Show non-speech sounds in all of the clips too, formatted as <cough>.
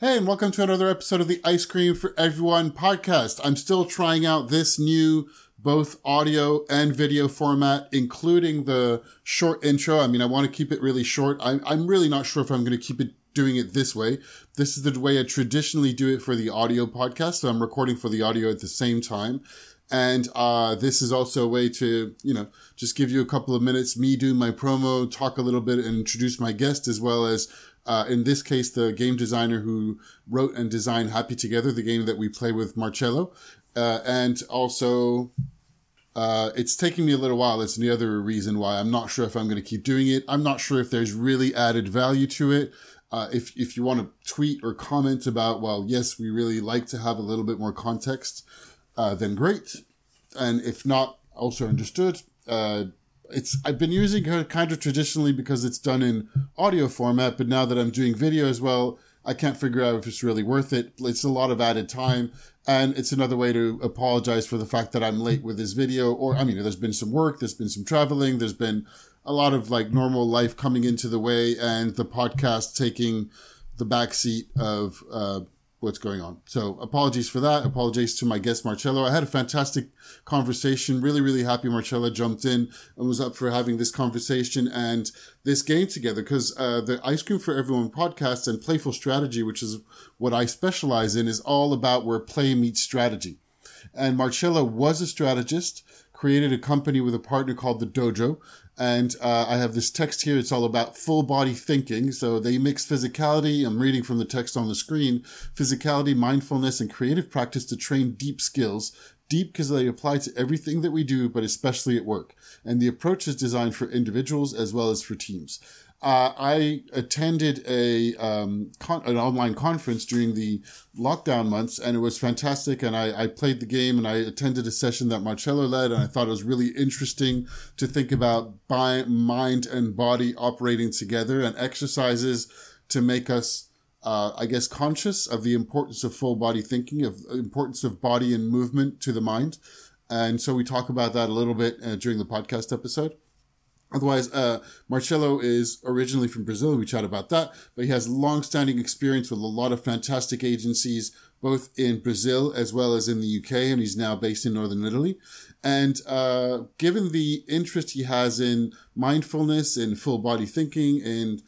Hey, and welcome to another episode of the Ice Cream for Everyone podcast. I'm still trying out this new both audio and video format, including the short intro. I mean, I want to keep it really short. I'm, I'm really not sure if I'm going to keep it doing it this way. This is the way I traditionally do it for the audio podcast. So I'm recording for the audio at the same time. And uh, this is also a way to, you know, just give you a couple of minutes, me do my promo, talk a little bit, and introduce my guest, as well as, uh, in this case, the game designer who wrote and designed Happy Together, the game that we play with Marcelo. Uh, and also, uh, it's taking me a little while. That's the other reason why I'm not sure if I'm going to keep doing it. I'm not sure if there's really added value to it. Uh, if if you want to tweet or comment about, well, yes, we really like to have a little bit more context, uh, then great. And if not, also understood. It's I've been using it kind of traditionally because it's done in audio format, but now that I'm doing video as well, I can't figure out if it's really worth it. It's a lot of added time, and it's another way to apologize for the fact that I'm late with this video. Or I mean, there's been some work, there's been some traveling, there's been a lot of like normal life coming into the way and the podcast taking the back seat of uh, what's going on. So apologies for that. Apologies to my guest Marcelo. I had a fantastic conversation. Really, really happy Marcelo jumped in and was up for having this conversation and this game together because uh, the Ice Cream for Everyone podcast and Playful Strategy, which is what I specialize in, is all about where play meets strategy. And Marcelo was a strategist created a company with a partner called the Dojo. And uh, I have this text here. It's all about full body thinking. So they mix physicality. I'm reading from the text on the screen. Physicality, mindfulness, and creative practice to train deep skills. Deep because they apply to everything that we do, but especially at work. And the approach is designed for individuals as well as for teams. Uh, I attended a um, con- an online conference during the lockdown months, and it was fantastic. And I, I played the game, and I attended a session that Marcelo led, and I thought it was really interesting to think about by mind and body operating together and exercises to make us. Uh, I guess conscious of the importance of full body thinking, of the importance of body and movement to the mind, and so we talk about that a little bit uh, during the podcast episode. Otherwise, uh, Marcelo is originally from Brazil. We chat about that, but he has long-standing experience with a lot of fantastic agencies, both in Brazil as well as in the UK, and he's now based in Northern Italy. And uh, given the interest he has in mindfulness and full body thinking and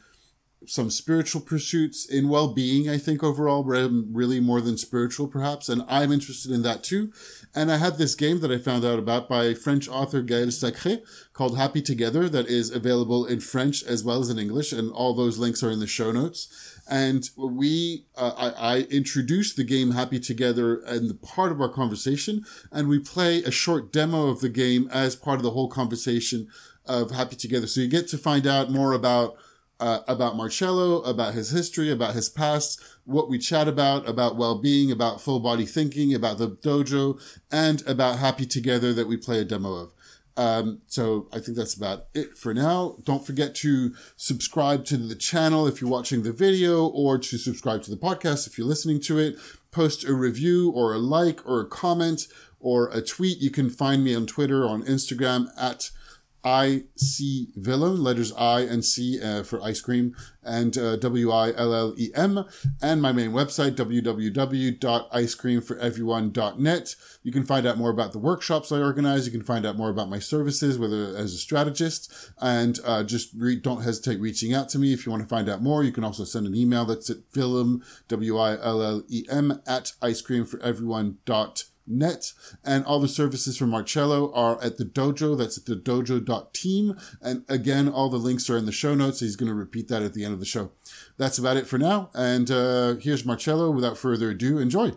some spiritual pursuits in well-being i think overall really more than spiritual perhaps and i'm interested in that too and i had this game that i found out about by french author gael sacré called happy together that is available in french as well as in english and all those links are in the show notes. And we uh, I, I introduced the game happy together in the part of our conversation and we play a short demo of the game as part of the whole conversation of happy together. So you get to find out more about uh, about Marcelo, about his history, about his past, what we chat about, about well-being, about full body thinking, about the dojo, and about Happy Together that we play a demo of. Um, so I think that's about it for now. Don't forget to subscribe to the channel if you're watching the video or to subscribe to the podcast if you're listening to it. Post a review or a like or a comment or a tweet. You can find me on Twitter, on Instagram at I C Willem, letters I and C uh, for ice cream, and uh, W I L L E M, and my main website, www.icecreamforeveryone.net. You can find out more about the workshops I organize. You can find out more about my services, whether as a strategist, and uh, just re- don't hesitate reaching out to me if you want to find out more. You can also send an email that's at Willem, W I L L E M, at icecreamforeveryone.net net. And all the services from Marcelo are at the dojo. That's at the dojo.team. And again, all the links are in the show notes. He's going to repeat that at the end of the show. That's about it for now. And uh, here's Marcelo. Without further ado, enjoy.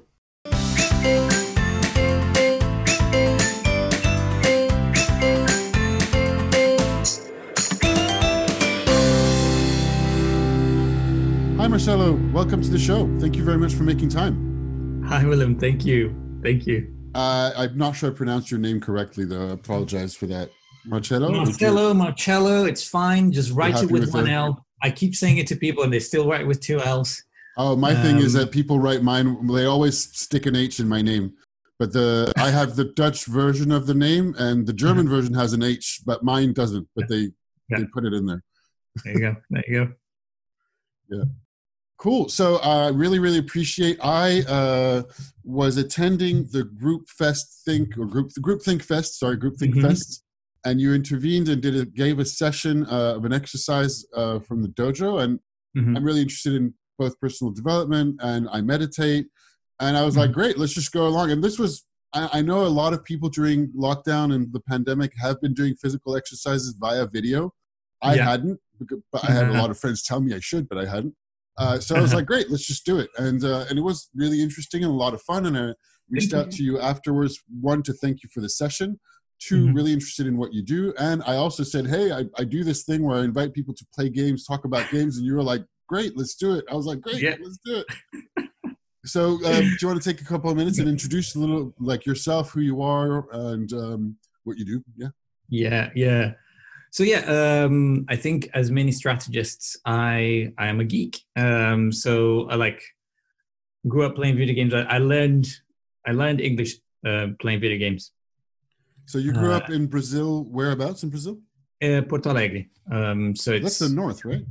Hi, Marcelo. Welcome to the show. Thank you very much for making time. Hi, Willem. Thank you. Thank you. Uh, I'm not sure I pronounced your name correctly, though. I apologize for that. Marcelo? Marcelo, Marcelo. It's fine. Just write it with, with one it? L. I keep saying it to people, and they still write with two L's. Oh, my um, thing is um, that people write mine. They always stick an H in my name, but the I have the Dutch version of the name, and the German uh-huh. version has an H, but mine doesn't. But they yeah. they put it in there. There you go. There you go. <laughs> yeah. Cool. So I uh, really, really appreciate. I uh, was attending the Group Fest Think or Group the Group Think Fest. Sorry, Group Think mm-hmm. Fest, and you intervened and did a, gave a session uh, of an exercise uh, from the dojo. And mm-hmm. I'm really interested in both personal development and I meditate. And I was mm-hmm. like, great, let's just go along. And this was I, I know a lot of people during lockdown and the pandemic have been doing physical exercises via video. I yeah. hadn't, but I had a <laughs> lot of friends tell me I should, but I hadn't. Uh, so I was like, <laughs> great, let's just do it. And uh, and it was really interesting and a lot of fun. And I reached thank out you. to you afterwards. One to thank you for the session. 2 mm-hmm. really interested in what you do. And I also said, hey, I, I do this thing where I invite people to play games, talk about games, and you were like, great, let's do it. I was like, great, yeah. let's do it. so um, do you want to take a couple of minutes and introduce a little like yourself, who you are, and um, what you do? Yeah. Yeah, yeah. So yeah, um, I think as many strategists, I I am a geek. Um, so I like grew up playing video games. I, I learned I learned English uh, playing video games. So you grew uh, up in Brazil. Whereabouts in Brazil? Uh, Porto Alegre. Um, so that's the north, right?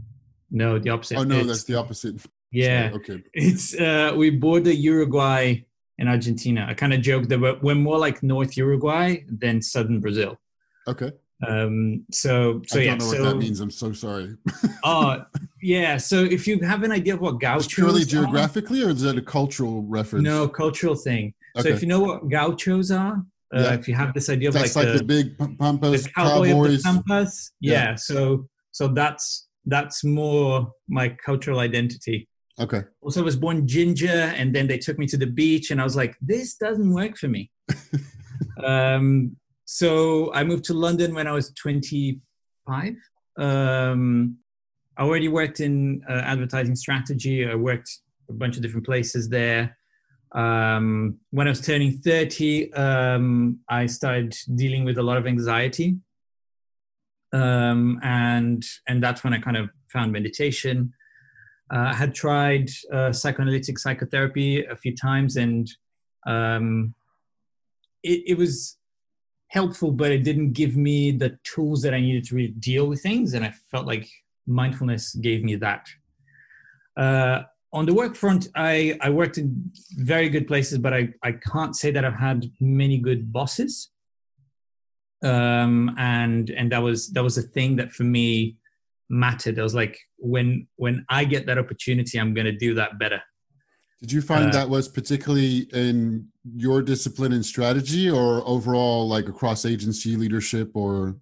No, the opposite. Oh no, it's, that's the opposite. Yeah. Sorry, okay. It's uh, we border Uruguay and Argentina. I kind of joke that we're, we're more like North Uruguay than Southern Brazil. Okay. Um, so, so I yeah. don't know so, what that means. I'm so sorry. <laughs> uh, yeah. So if you have an idea of what gauchos Just purely geographically, are, or is that a cultural reference? No, cultural thing. Okay. So if you know what gauchos are, uh, yeah. if you have this idea of that's like, like the, the big pampas, the cowboys, pampas, yeah. yeah. So so that's that's more my cultural identity. Okay. Also, I was born ginger, and then they took me to the beach, and I was like, this doesn't work for me. <laughs> um, so I moved to London when I was 25. Um, I already worked in uh, advertising strategy. I worked a bunch of different places there. Um, when I was turning 30, um, I started dealing with a lot of anxiety. Um, and, and that's when I kind of found meditation. Uh, I had tried uh, psychoanalytic psychotherapy a few times and um, it, it was helpful, but it didn't give me the tools that I needed to really deal with things. And I felt like mindfulness gave me that. Uh, on the work front, I, I worked in very good places, but I, I can't say that I've had many good bosses. Um, and and that was that was a thing that for me mattered. I was like, when when I get that opportunity, I'm going to do that better. Did you find uh, that was particularly in your discipline and strategy or overall like across agency leadership or?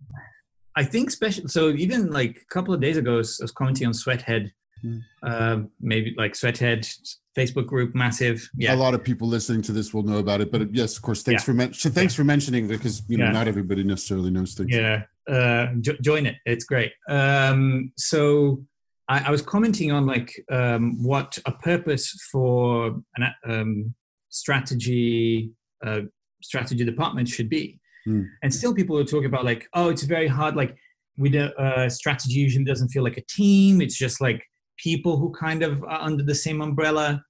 I think special. So even like a couple of days ago, I was, I was commenting on Sweathead, mm. uh, maybe like Sweathead Facebook group, massive. Yeah, a lot of people listening to this will know about it. But yes, of course, thanks yeah. for men- so thanks yeah. for mentioning because you know yeah. not everybody necessarily knows things. Yeah, uh, jo- join it. It's great. Um, so I, I was commenting on like um, what a purpose for an um, strategy uh, strategy department should be, mm. and still people are talking about like, oh, it's very hard. Like with a uh, strategy usually doesn't feel like a team. It's just like people who kind of are under the same umbrella,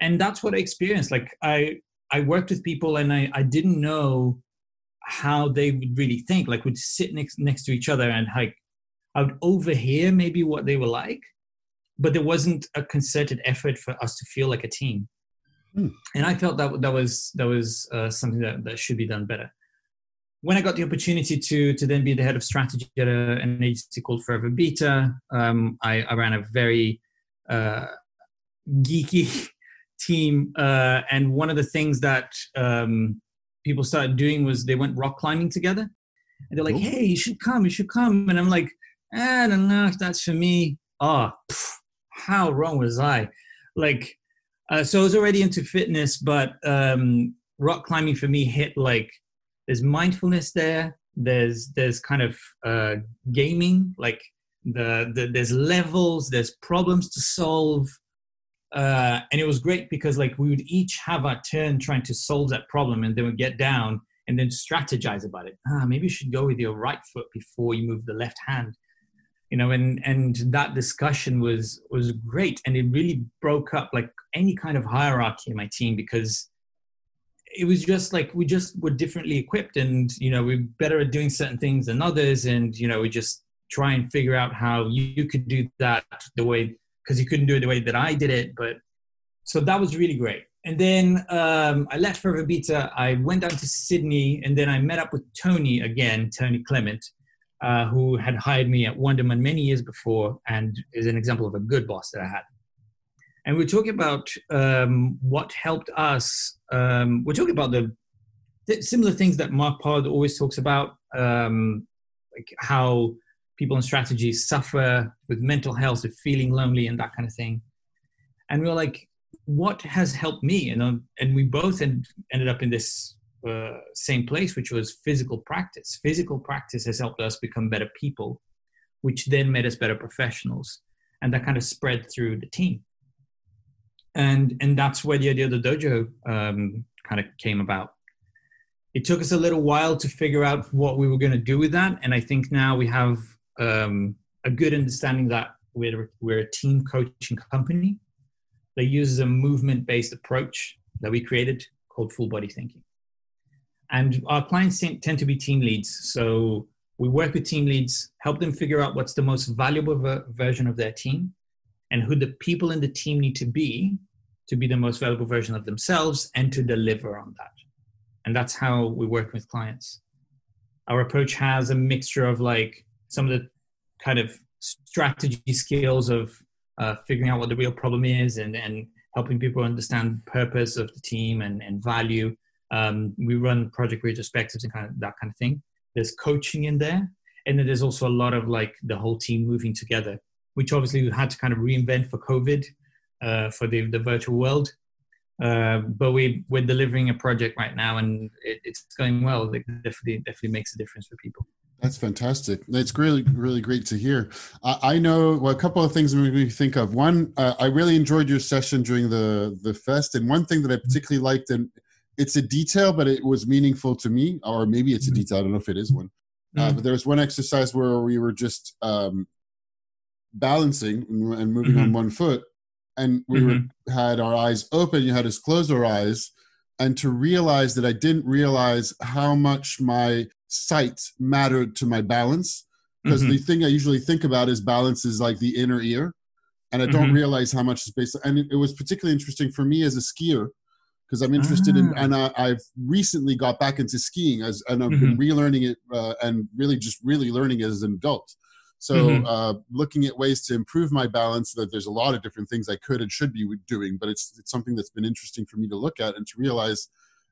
and that's what I experienced. Like I I worked with people and I I didn't know how they would really think. Like would sit next next to each other and like I would overhear maybe what they were like, but there wasn't a concerted effort for us to feel like a team. Hmm. And I felt that that was that was uh, something that, that should be done better. When I got the opportunity to to then be the head of strategy at a, an agency called Forever Beta, um, I, I, ran a very uh, geeky <laughs> team, uh, and one of the things that um, people started doing was they went rock climbing together, and they're like, "Hey, you should come, you should come," and I'm like, I don't know if that's for me. Oh, how wrong was I? Like, uh, so I was already into fitness, but um, rock climbing for me hit like there's mindfulness there. There's there's kind of uh, gaming, like the, the there's levels, there's problems to solve, uh, and it was great because like we would each have our turn trying to solve that problem, and then we get down and then strategize about it. Ah, maybe you should go with your right foot before you move the left hand you know and and that discussion was was great and it really broke up like any kind of hierarchy in my team because it was just like we just were differently equipped and you know we're better at doing certain things than others and you know we just try and figure out how you, you could do that the way because you couldn't do it the way that I did it. But so that was really great. And then um, I left for Beta. I went down to Sydney, and then I met up with Tony again, Tony Clement, uh, who had hired me at Wunderman many years before, and is an example of a good boss that I had. And we're talking about um, what helped us. Um, we're talking about the, the, similar things that Mark Pollard always talks about, um, like how people in strategy suffer with mental health, with feeling lonely, and that kind of thing. And we are like, what has helped me? And and we both end, ended up in this uh, same place, which was physical practice. Physical practice has helped us become better people, which then made us better professionals, and that kind of spread through the team. And and that's where the idea of the dojo um, kind of came about. It took us a little while to figure out what we were going to do with that, and I think now we have um, a good understanding that we're, we're a team coaching company that uses a movement based approach that we created called full body thinking. And our clients tend to be team leads. So we work with team leads, help them figure out what's the most valuable ver- version of their team and who the people in the team need to be to be the most valuable version of themselves and to deliver on that. And that's how we work with clients. Our approach has a mixture of like some of the kind of strategy skills of uh, figuring out what the real problem is and, and helping people understand purpose of the team and, and value. Um, we run project retrospectives and kind of that kind of thing. There's coaching in there. And then there's also a lot of like the whole team moving together, which obviously we had to kind of reinvent for COVID, uh, for the, the virtual world. Uh, but we, we're delivering a project right now and it, it's going well. It definitely, definitely makes a difference for people. That's fantastic. It's really, really great to hear. I, I know well, a couple of things we me think of. One, uh, I really enjoyed your session during the the fest, and one thing that I particularly liked, and it's a detail, but it was meaningful to me, or maybe it's a mm-hmm. detail. I don't know if it is one. Uh, mm-hmm. but there was one exercise where we were just um, balancing and moving mm-hmm. on one foot, and we mm-hmm. had our eyes open. You had us close our eyes, and to realize that I didn't realize how much my sight mattered to my balance because mm-hmm. the thing I usually think about is balance is like the inner ear, and I don't mm-hmm. realize how much is based. And it, it, was particularly interesting for me as a skier because I'm interested ah. in, and I, have recently got back into skiing as, and I've mm-hmm. been relearning it uh, and really just really learning it as an adult. So, mm-hmm. uh, looking at ways to improve my balance, that there's a lot of different things I could and should be doing, but it's it's something that's been interesting for me to look at and to realize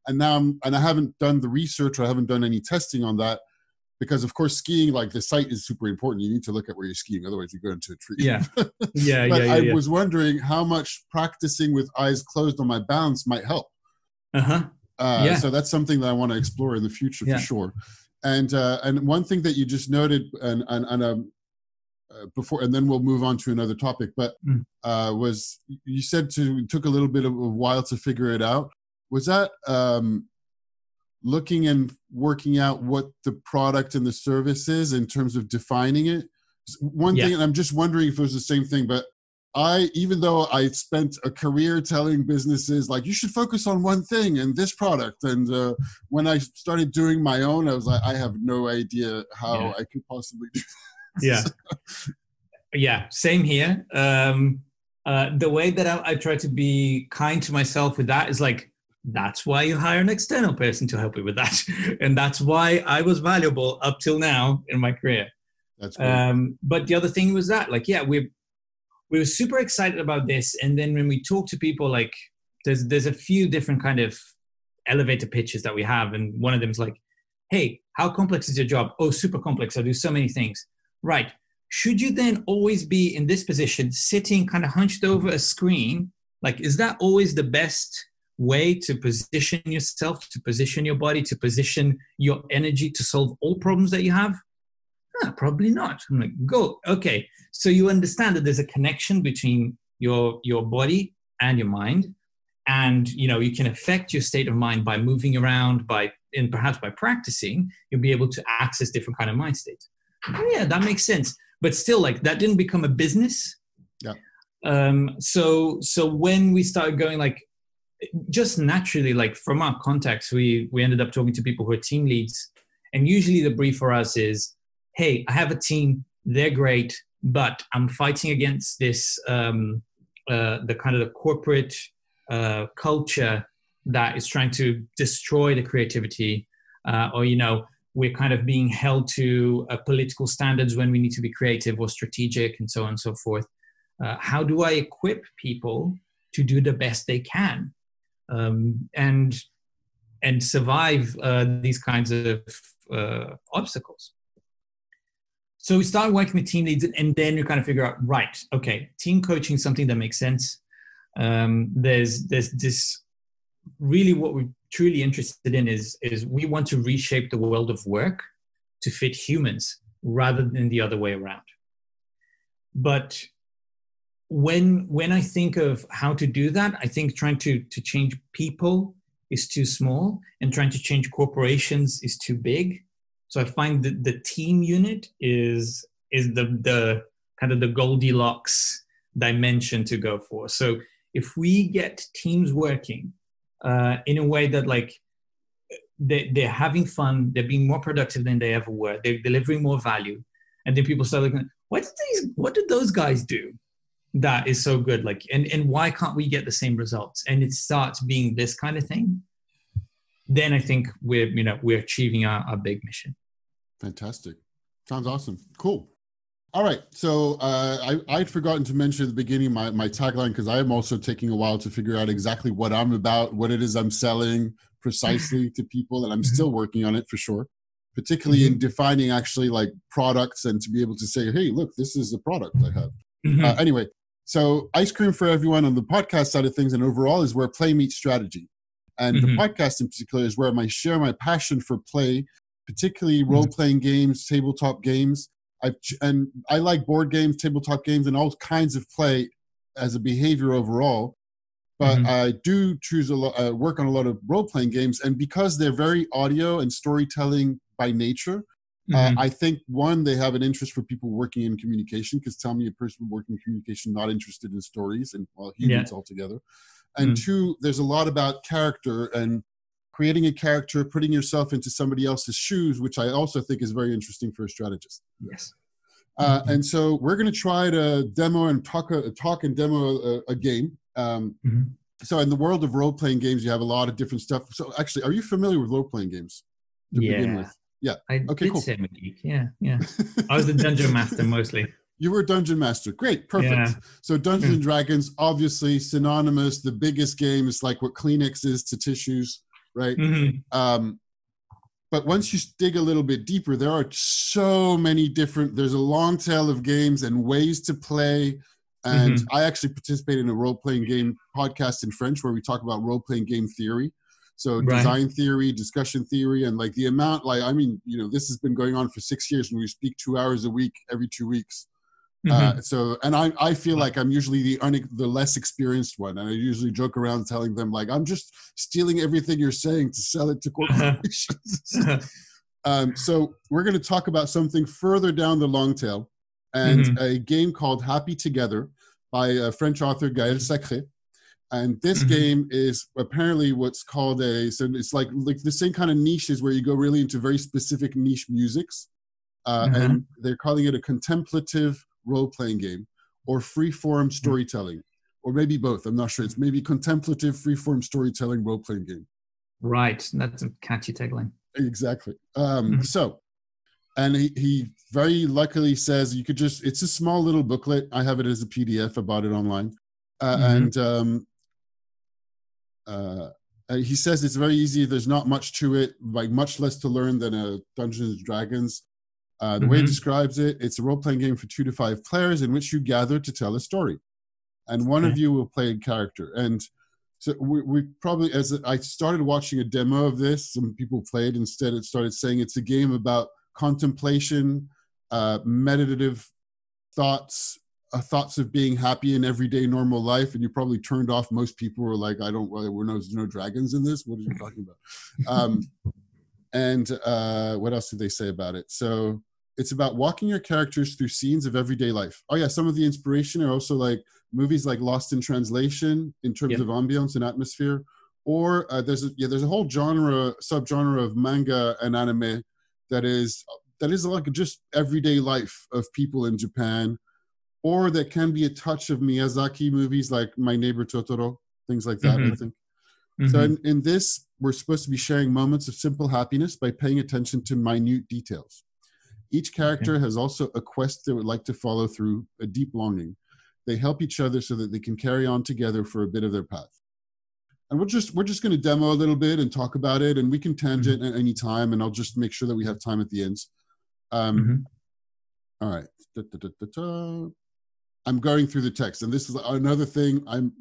and now I'm, and I haven't done the research or I haven't done any testing on that because of course skiing like the sight is super important. You need to look at where you're skiing otherwise you go into a tree. Yeah. <laughs> Yeah but yeah, yeah, i yeah. was wondering how much practicing with eyes closed on my balance might help. Uh-huh. Uh, yeah. so that's something that i want to explore in the future for sure. And uh, and one thing that you just noted and and, and um, uh, before and then we'll move on to another topic but mm. uh, was you said to took a little bit of a while to figure it out. Was that um, looking and working out what the product and the service is in terms of defining it one yeah. thing and i'm just wondering if it was the same thing but i even though i spent a career telling businesses like you should focus on one thing and this product and uh, when i started doing my own i was like i have no idea how yeah. i could possibly do this. yeah <laughs> yeah same here um, uh, the way that I, I try to be kind to myself with that is like that's why you hire an external person to help you with that. <laughs> And that's why i was valuable up till now in my career. That's um, but the other thing was that like yeah we we were super excited about this. And then when we talk to people like there's there's a few different kind of elevator pitches that we have. And one of them is like hey how complex is your job? Oh super complex. I do so many things. Right. Should you then always be in this position sitting kind of hunched over a screen? Like is that always the best way to position yourself, to position your body, to position your energy to solve all problems that you have? Probably not. I'm like, go. Okay. So you understand that there's a connection between your your body and your mind. And you know, you can affect your state of mind by moving around, by and perhaps by practicing, you'll be able to access different kind of mind states. Oh, yeah, that makes sense. But still, like that didn't become a business. Yeah. Um, so so when we started going like, just naturally, like from our contacts, we we ended up talking to people who are team leads, and usually the brief for us is, "Hey, I have a team. They're great. but I'm fighting against this um, uh, the kind of the corporate uh, culture that is trying to destroy the creativity, uh, or you know, we're kind of being held to uh, political standards when we need to be creative or strategic, and so on and so forth. Uh, how do I equip people to do the best they can um, and and survive uh, these kinds of obstacles? So we start working with team leads, and then you kind of figure out, right? Okay, team coaching is something that makes sense. Um, there's there's this really what we're truly interested in is is we want to reshape the world of work to fit humans rather than the other way around. But when when I think of how to do that, I think trying to to change people is too small, and trying to change corporations is too big. So I find that the team unit is is the the kind of the Goldilocks dimension to go for. So if we get teams working uh, in a way that like they, they're having fun, they're being more productive than they ever were, they're delivering more value, and then people start looking, what did these, what did those guys do? That is so good. Like, and and why can't we get the same results? And it starts being this kind of thing. Then I think we're you know we're achieving our, our big mission. Fantastic. Sounds awesome. Cool. All right. So uh, I, I'd forgotten to mention at the beginning my, my tagline because I am also taking a while to figure out exactly what I'm about, what it is I'm selling precisely <laughs> to people. And I'm mm-hmm. still working on it for sure, particularly mm-hmm. in defining actually like products and to be able to say, hey, look, this is a product I have. Mm-hmm. Uh, anyway, so Ice Cream for Everyone on the podcast side of things and overall is where play meets strategy. And the mm-hmm. podcast in particular is where I share my passion for play particularly mm-hmm. role playing games, tabletop games. I've, and I like board games, tabletop games, and all kinds of play as a behavior overall. But mm-hmm. I do choose a lot, uh, work on a lot of role playing games, and because they're very audio and storytelling by nature, mm-hmm. uh, I think one they have an interest for people working in communication. Because tell me a person working in communication not interested in stories and well humans yeah. altogether. And mm-hmm. two, there's a lot about character and creating a character, putting yourself into somebody else's shoes, which I also think is very interesting for a strategist. Yes. Uh, mm-hmm. And so we're going to try to demo and talk, a, talk and demo a, a game. Um, mm-hmm. So in the world of role playing games, you have a lot of different stuff. So actually, are you familiar with role playing games? yeah. Yeah. I okay, did cool. say I'm a geek. Yeah, yeah. <laughs> I was the dungeon master mostly. You were dungeon master. Great, perfect. Yeah. So Dungeons and Dragons, obviously synonymous. The biggest game is like what Kleenex is to tissues right? Mm-hmm. Um, but once you dig a little bit deeper, there are so many different. There's a long tail of games and ways to play. And mm-hmm. I actually participate in a role playing game podcast in French where we talk about role playing game theory. So right. design theory, discussion theory, and like the amount, like I mean, you know, this has been going on for six years, and we speak two hours a week every two weeks. Mm-hmm. Uh, so, and I, I feel like I'm usually the un- the less experienced one, and I usually joke around telling them like I'm just stealing everything you're saying to sell it to <laughs> corporations. um, so, we're going to talk about something further down the long tail, and mm-hmm. a game called Happy Together by a French author Gaël Sacré. And this mm-hmm. game is apparently what's called a so it's like like the same kind of niches where you go really into very specific niche musics, uh, mm-hmm. and they're calling it a contemplative role playing game or free form hmm. storytelling, or maybe both. I'm not sure. It's maybe contemplative free form storytelling role playing game. Right. That's a catchy tagline. Exactly. Um, mm-hmm. So, and he, he very luckily says you could just, it's a small little booklet. I have it as a PDF about it online. Uh, mm-hmm. And um, uh, he says it's very easy. There's not much to it, like much less to learn than a Dungeons and Dragons. Uh, the mm-hmm. way it mm-hmm. describes it, it's a role playing game for two to five players in which you gather to tell a story. And one okay. of you will play a character. And so we, we, probably, as I started watching a demo of this, some people played instead, it started saying it's a game about contemplation, uh, meditative thoughts, uh, thoughts of being happy in everyday normal life. And you probably turned off most people were like, I don't, well, we're no, there's no dragons in this. What are you <laughs> talking about? Um, and uh, what else did they say about it? So it's about walking your characters through scenes of everyday life. Oh yeah, some of the inspiration are also like movies like Lost in Translation in terms of ambience and atmosphere, or uh, there's a, yeah there's a whole genre subgenre of manga and anime that is that is like just everyday life of people in Japan. Or that can be a touch of Miyazaki movies like My Neighbor Totoro, things like that. I Mhm. think. So in, in this, we're supposed to be sharing moments of simple happiness by paying attention to minute details. Each character has also a quest they would like to follow through a deep longing. They help each other so that they can carry on together for a bit of their path. And we're just we're just going to demo a little bit and talk about it, and we can tangent at any time, and I'll just make sure that we have time at the ends. Um, Mhm. all right. Da, da, da. I'm going through the text, and this is another thing. I'm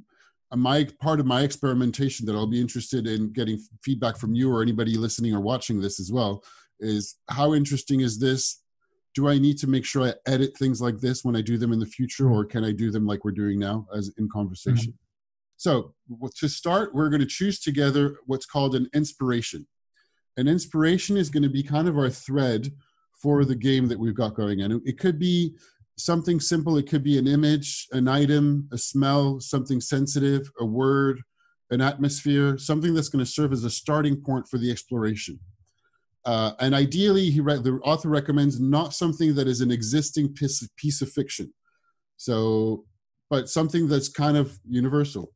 uh, my part of my experimentation that I'll be interested in getting feedback from you or anybody listening or watching this as well. Is how interesting is this? Do I need to make sure I edit things like this when I do them in the future, or can I do them like we're doing now, as in conversation? So to start, we're going to choose together what's called an inspiration. An inspiration is going to be kind of our thread for the game that we've got going. And it could be something simple. It could be an image, an item, a smell, something sensitive, a word, an atmosphere, something that's going to serve as a starting point for the exploration. Uh, and ideally, he re- the author recommends not something that is an existing piece, piece of fiction. So, but something that's kind of universal.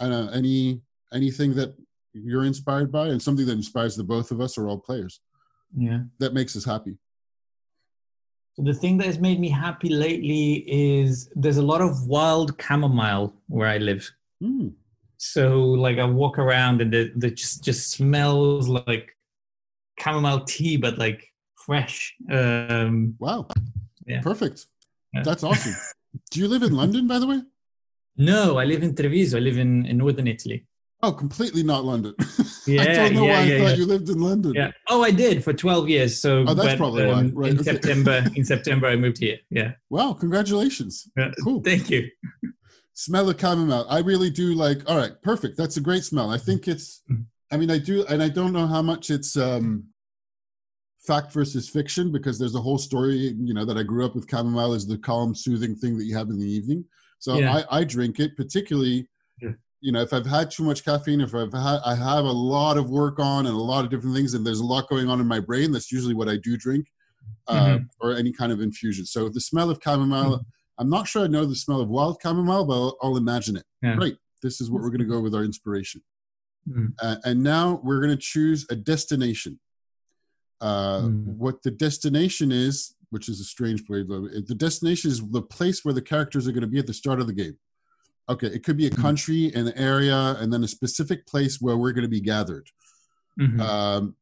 I don't know, any anything that you're inspired by, and something that inspires the both of us or all players Yeah. that makes us happy. So the thing that has made me happy lately is there's a lot of wild chamomile where I live. Mm, So like I walk around and it, it just just smells like chamomile tea, but like fresh. Um, wow, Yeah. perfect. Yeah. That's awesome. <laughs> Do you live in London, by the way? no, I live in Treviso. I live in, in northern Italy. Oh, completely not London. <laughs> I Yeah, don't know yeah, why I yeah, thought yeah. you lived in London. Yeah. Oh, I did for 12 years. So Oh, that's but, probably why. um, Right, in okay. September, in September I moved here. Yeah. Wow, congratulations. Yeah. Cool. Thank you. Smell of chamomile. I really do like. All right, perfect. That's a great smell. I think it's. Mhm. I mean, I do, and I don't know how much it's um, fact versus fiction because there's a whole story. You know that I grew up with chamomile is the calm, soothing thing that you have in the evening. So. I, I drink it, particularly. You know, if I've had too much caffeine, if I've had, I have a lot of work on and a lot of different things, and there's a lot going on in my brain. That's usually what I do drink, uh, Mhm. or any kind of infusion. So the smell of chamomile. I'm not sure I know the smell of wild chamomile, but I'll, I'll imagine it. Yeah. Great. This is what we're going to go with our inspiration. Mm. Uh, and now we're going to choose a destination. Uh, Mm. What the destination is, which is a strange way, the destination is the place where the characters are going to be at the start of the game. Okay, it could be a Mm. country, an area, and then a specific place where we're going to be gathered. Mhm. Um,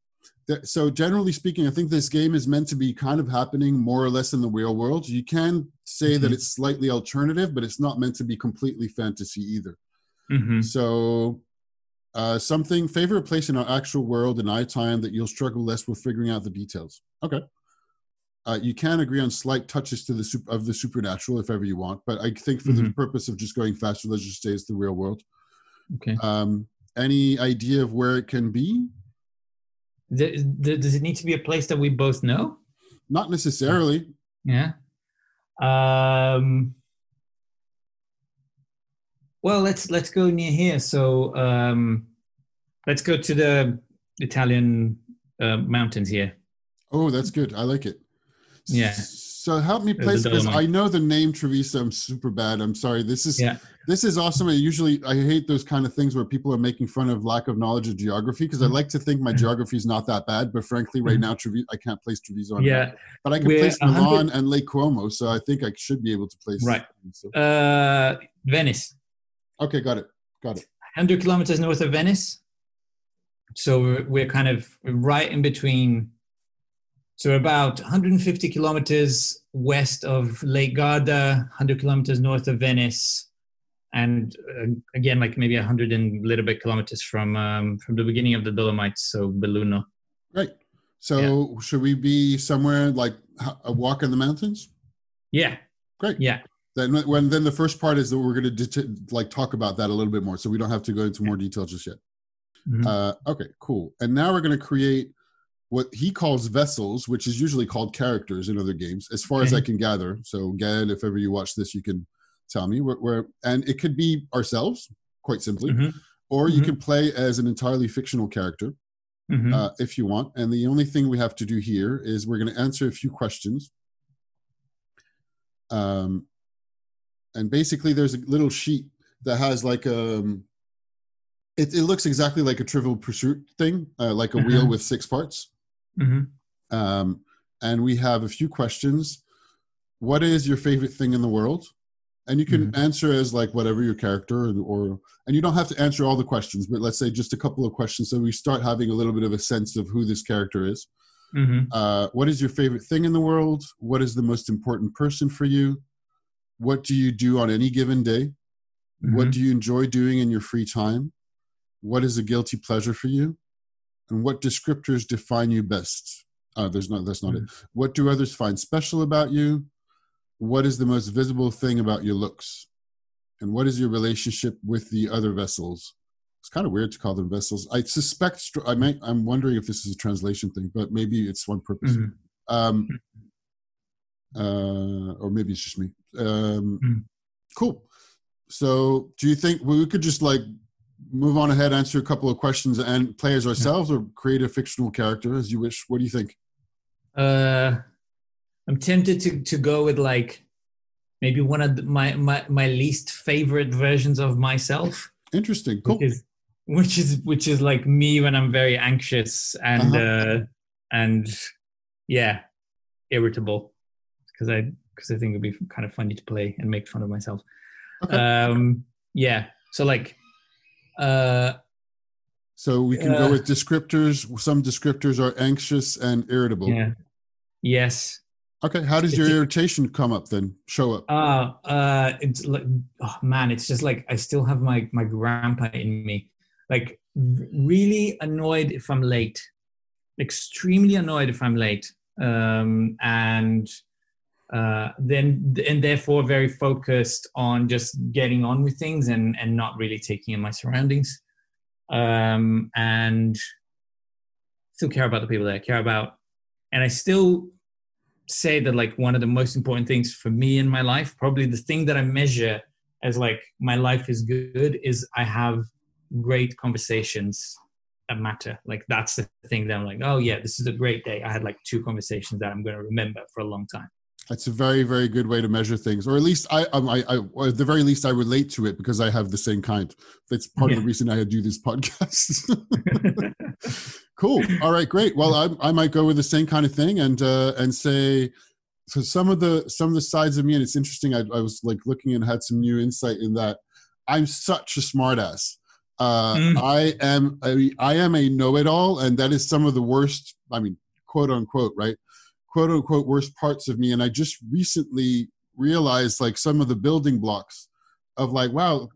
th- so generally speaking, I think this game is meant to be kind of happening more or less in the real world. You can say that Mhm. it's slightly alternative, but it's not meant to be completely fantasy either. Mhm. So uh, something favorite place in our actual world in eye time that you'll struggle less with figuring out the details. Okay. Uh, you can agree on slight touches to the of the supernatural if ever you want, but I think for the Mhm. purpose of just going faster, let's just say it's the real world. Okay. Um, any idea of where it can be? Th- th- does it need to be a place that we both know? Not necessarily. Yeah. Um, well, let's let's go near here. So um, let's go to the Italian uh, mountains here. Oh, that's good. I like it. Yeah. So help me place because I know the name Treviso. I'm super bad. I'm sorry. This is Yeah. this is awesome. I usually I hate those kind of things where people are making fun of lack of knowledge of geography because I Mhm. like to think my Mhm. geography is not that bad. But frankly, right Mhm. now Treviso I can't place Treviso on. Yeah. map. But I can We're place Milan and Lake Como, so I think I should be able to place. Right. So, Uh, Venice. okay, got it. Got it. 100 kilometers north of Venice. So we're, we're kind of right in between. So we're about 150 kilometers west of Lake Garda, 100 kilometers north of Venice, and uh, again, like maybe 100 and a little bit kilometers from um, from the beginning of the Dolomites, so Belluno. Right. So should we be somewhere like a walk in the mountains? Yeah, Great. yeah. Then when then the first part is that we're going to det- like talk about that a little bit more, so we don't have to go into more detail just yet. Mhm. Uh, okay, cool. And now we're going to create what he calls vessels, which is usually called characters in other games, as far as I can gather. So, Gael, if ever you watch this, you can tell me where, where and it could be ourselves, quite simply, Mhm. or you Mhm. can play as an entirely fictional character Mhm. uh, if you want. And the only thing we have to do here is we're going to answer a few questions. Um, and basically there's a little sheet that has like um it, it looks exactly like a trivial pursuit thing uh, like a Mhm. wheel with six parts hmm um and we have a few questions what is your favorite thing in the world and you can answer as like whatever your character and, or and you don't have to answer all the questions but let's say just a couple of questions so we start having a little bit of a sense of who this character is hmm uh, what is your favorite thing in the world? What is the most important person for you? What do you do on any given day? What Mhm. do you enjoy doing in your free time? What is a guilty pleasure for you? And what descriptors define you best? Uh, there's not. That's not it. What do others find special about you? What is the most visible thing about your looks? And what is your relationship with the other vessels? It's kind of weird to call them vessels. I suspect. I might. I'm wondering if this is a translation thing, but maybe it's one purpose. Mhm. Um, uh, or maybe it's just me. Um, Mm. Cool. So, do you think we could just like move on ahead, answer a couple of questions, and play as ourselves, or create a fictional character as you wish? What do you think? Uh, I'm tempted to to go with like maybe one of the, my my my least favorite versions of myself, Interesting. Cool. which is which is which is like me when I'm very anxious and Uh-huh. uh and yeah, irritable because I because I think it'd be kind of funny to play and make fun of myself. Okay. Um, yeah. So like, uh, So we can uh, go with descriptors. Some descriptors are anxious and irritable. yeah, yes. Okay. How does your irritation come up then? Show up. Uh, uh, it's like, oh man, it's just like I still have my my grandpa in me. Like, really annoyed if I'm late. Extremely annoyed if I'm late. Um, and uh, then and therefore very focused on just getting on with things and and not really taking in my surroundings. Um, and still care about the people that I care about, and I still say that like one of the most important things for me in my life probably the thing that i measure as like my life is good is i have great conversations that matter. Like that's the thing that i'm like oh yeah this is a great day. I had like two conversations that i'm going to remember for a long time That's a very, very good way to measure things, or at least I, um, I, I, or at the very least, I relate to it because I have the same kind. That's part of the reason I do this podcast. <laughs> cool. All right, great. Well, I, I might go with the same kind of thing and uh, and say, so some of the some of the sides of me, and it's interesting. I, I was like looking and had some new insight in that I'm such a smartass. Uh, Mm. I am a, I am a know-it-all, and that is some of the worst. I mean, quote unquote, right? Quote unquote worst parts of me. And I just recently realized like some of the building blocks of like, wow,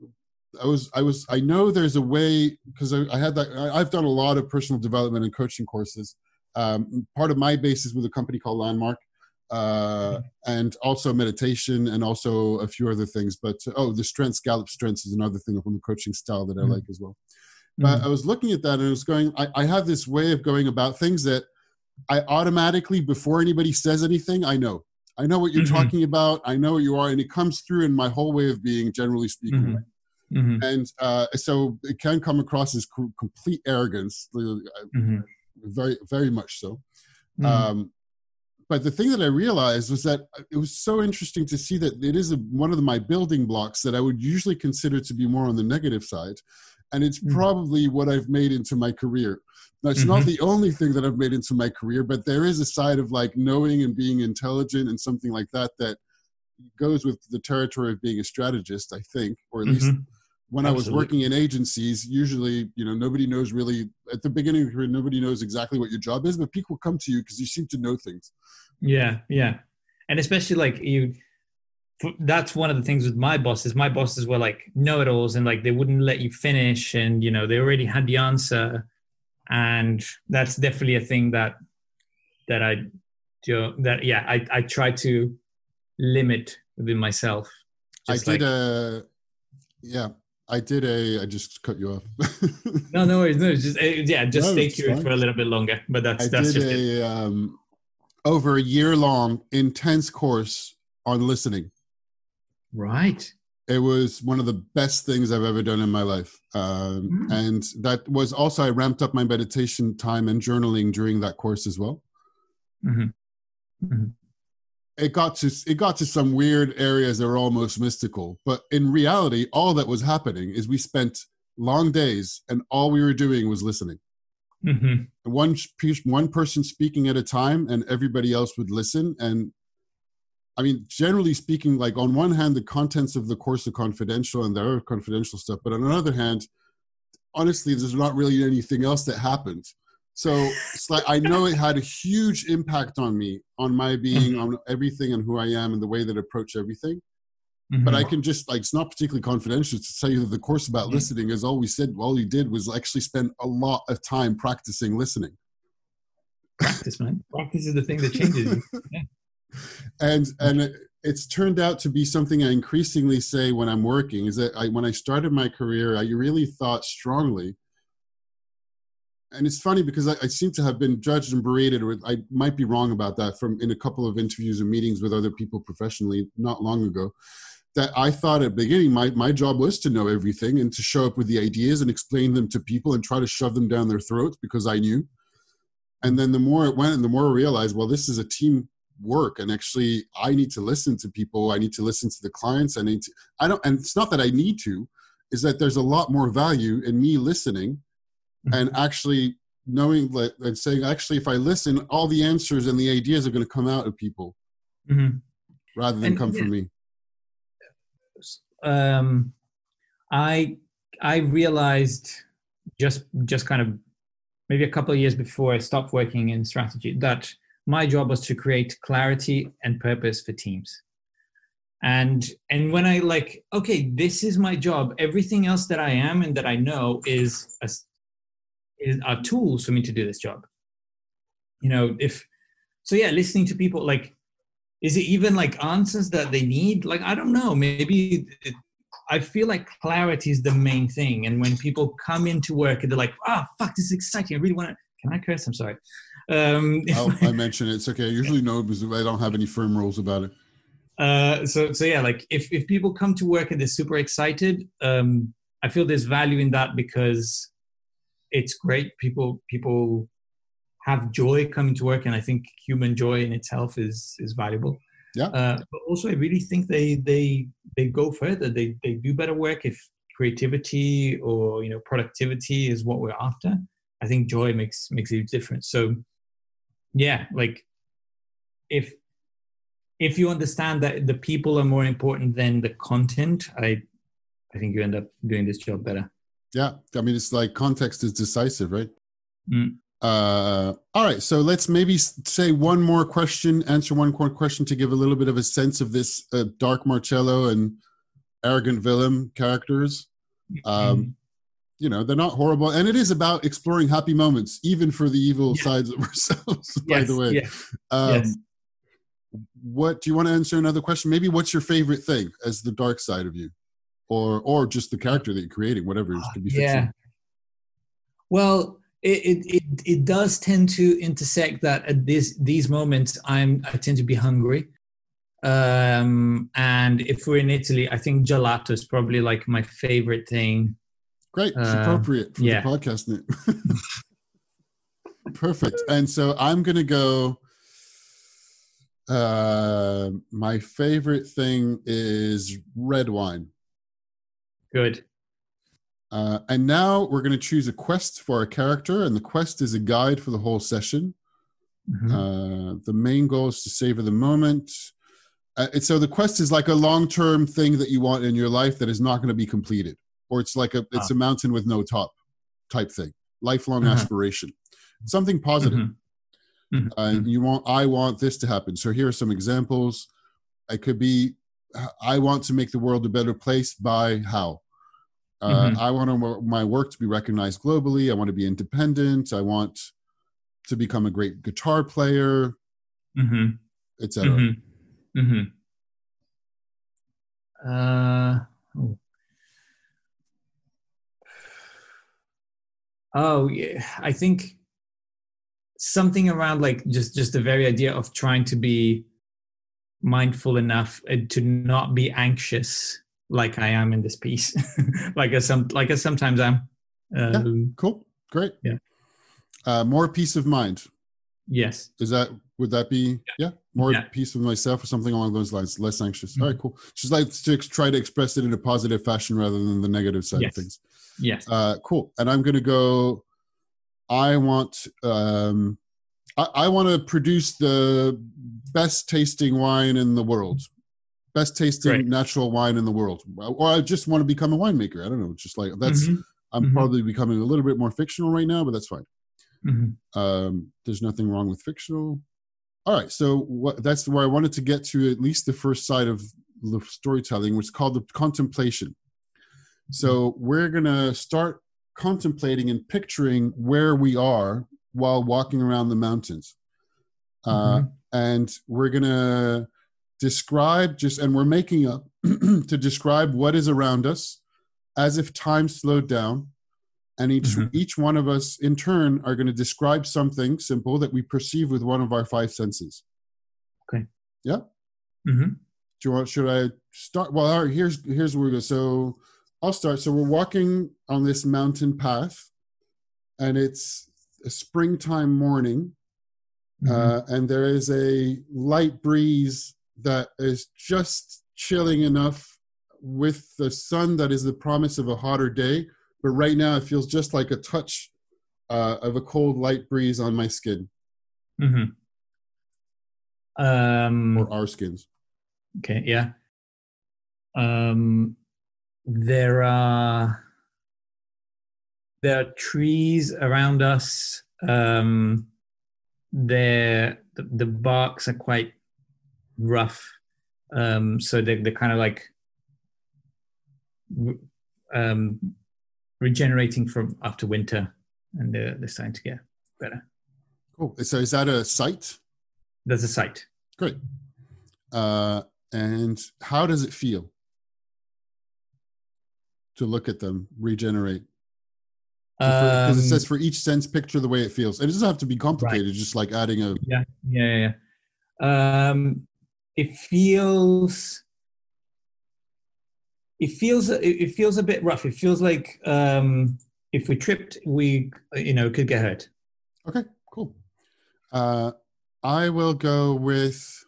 I was I was I know there's a way because I, I had that I, I've done a lot of personal development and coaching courses. Um, part of my base is with a company called Landmark, uh, and also meditation and also a few other things. But oh, the strengths Gallup strengths is another thing from the coaching style that I Mhm. like as well. But I was looking at that and I was going, I, I have this way of going about things that I automatically, before anybody says anything, I know. I know what you're Mhm. talking about. I know what you are, and it comes through in my whole way of being, generally speaking. Mhm. Mhm, And uh, so it can come across as co- complete arrogance, mhm, very, very much so. mhm. Um, but the thing that I realized was that it was so interesting to see that it is a, one of my building blocks that I would usually consider to be more on the negative side. And it's Mm. probably what I've made into my career. Now, it's not the only thing that I've made into my career, but there is a side of like knowing and being intelligent and something like that that goes with the territory of being a strategist, I think, or at least Mhm. when I was working in agencies, usually, you know, nobody knows really at the beginning of your career, nobody knows exactly what your job is, but people come to you because you seem to know things. Yeah, yeah, and especially like you. That's one of the things with my bosses. My bosses were like know-it-alls, and like they wouldn't let you finish, and you know they already had the answer, and that's definitely a thing that that I do. That yeah, I I try to limit within myself. I did like, a, yeah, I did a, I just cut you off. <laughs> no, no worries, no, just eh, yeah, just No, stay curious fine. for a little bit longer. But that's I that's did just it. a, um, over a year long intense course on listening. Right. It was one of the best things I've ever done in my life. Um, Mm. And that was also, I ramped up my meditation time and journaling during that course as well. hmm it got to it got to some weird areas that were almost mystical. But in reality, all that was happening is we spent long days and all we were doing was listening. Mhm. One one person speaking at a time, and everybody else would listen. And I mean, generally speaking, like on one hand, the contents of the course are confidential and there are confidential stuff, but on the other hand, honestly, there's not really anything else that happened. So it's like I know it had a huge impact on me, on my being, Mhm. on everything, and who I am, and the way that I approach everything. But Mhm. I can just like it's not particularly confidential to tell you that the course about Mhm. listening is all we said. All you did was actually spend a lot of time practicing listening. practice, man. Practice is the thing that changes you. <laughs> and and it, it's turned out to be something I increasingly say when I'm working is that I, when I started my career, I really thought strongly. And it's funny because I, I seem to have been judged and berated, or I might be wrong about that from in a couple of interviews and meetings with other people professionally not long ago. That I thought at the beginning my, my job was to know everything and to show up with the ideas and explain them to people and try to shove them down their throats because I knew. And then the more it went and the more I realized, well, this is a team work and actually i need to listen to people i need to listen to the clients i need to i don't and it's not that i need to is that there's a lot more value in me listening and actually knowing that and saying actually if i listen all the answers and the ideas are going to come out of people Mhm. rather than And, come yeah. from me um, I I realized just just kind of maybe a couple of years before I stopped working in strategy that my job was to create clarity and purpose for teams. And and when I like, okay, this is my job. Everything else that I am and that I know is a, is are tools for me to do this job. You know, if so, yeah, listening to people like is it even like answers that they need like i don't know maybe it, i feel like clarity is the main thing and when people come into work and they're like ah fuck this is exciting i really want to can i curse i'm sorry um <laughs> i mention it. It's okay. I usually know because i don't have any firm rules about it. Uh so so yeah like if if people come to work and they're super excited um i feel there's value in that because it's great. People people have joy coming to work and i think human joy in itself is is valuable. Yeah. uh, but also i really think they they they go further. They they do better work if creativity or you know productivity is what we're after. I think joy makes makes a difference. So yeah like if if you understand that the people are more important than the content i i think you end up doing this job better. Yeah i mean it's like context is decisive right? Mm. uh all right so let's maybe say one more question answer one more question to give a little bit of a sense of this uh, dark Marcelo and arrogant villain characters. Um you know they're not horrible. And it is about exploring happy moments even for the evil Yeah. sides of <laughs> ourselves by Yes, the way. um yes. what do you want to answer another question? Maybe what's your favorite thing as the dark side of you? Or or just the character that you're creating whatever it could be fiction yeah. well it, it, it, it does tend to intersect that at this these moments i'm i tend to be hungry. Um and if we're in italy i think gelato is probably like my favorite thing Great. It's Uh, appropriate for yeah. the podcast name. <laughs> Perfect. And so I'm going to go. Uh, my favorite thing is red wine. good Uh, and now we're going to choose a quest for a character, and the quest is a guide for the whole session. Mhm. Uh, the main goal is to savor the moment. Uh, and so the quest is like a long-term thing that you want in your life that is not going to be completed, or it's like a it's a mountain with no top type thing, lifelong Uh-huh. aspiration, something positive. Mhm. Mhm. Uh, you want I want this to happen. So here are some examples. It could be I want to make the world a better place by how. Uh, Mhm. I want to, my work to be recognized globally. I want to be independent. I want to become a great guitar player, Mhm. etc. Uh, oh. Oh yeah, I think something around like just just the very idea of trying to be mindful enough and to not be anxious like I am in this piece, <laughs> like I some like I sometimes am. Um, Cool, great. Yeah. Uh, more peace of mind. Yes. Is that Would that be yeah, more Yeah. peace with myself or something along those lines? Less anxious. Mhm. All right, cool. Just like to try to express it in a positive fashion rather than the negative side Yes. of things. Yes. Uh, cool. And I'm going to go. I want. Um, I, I want to produce the best tasting wine in the world, best tasting Great. natural wine in the world, or I just want to become a winemaker. I don't know. It's just like that's. Mhm, I'm Mhm. probably becoming a little bit more fictional right now, but that's fine. mhm. Um, there's nothing wrong with fictional. All right, so what that's where I wanted to get to at least the first side of the storytelling, which is called the contemplation. So we're gonna start contemplating and picturing where we are while walking around the mountains, uh, Mhm. and we're gonna describe just and we're making up <clears throat> to describe what is around us as if time slowed down. And each Mhm. each one of us in turn are going to describe something simple that we perceive with one of our five senses. Mhm. do you want should i start? Well all right here's here's where we go. So i'll start so we're walking on this mountain path and it's a springtime morning Mhm. uh, and there is a light breeze that is just chilling enough with the sun that is the promise of a hotter day but right now it feels just like a touch uh, of a cold light breeze on my skin Mm-hmm. Um, or our skins Okay, yeah. Um, there are there are trees around us. Um, they're, the, the barks are quite rough, um, so they're, they're kind of like um, regenerating from after winter, and they're, they're starting to get better. cool so is that a sight There's a sight. great uh, and how does it feel to look at them regenerate. Because it Um, says for each sense picture the way it feels. It doesn't have to be complicated just like adding a yeah yeah yeah. Um it feels it feels it it feels a bit rough. It feels like um if we tripped we you know could get hurt. Okay, cool. Uh, I will go with.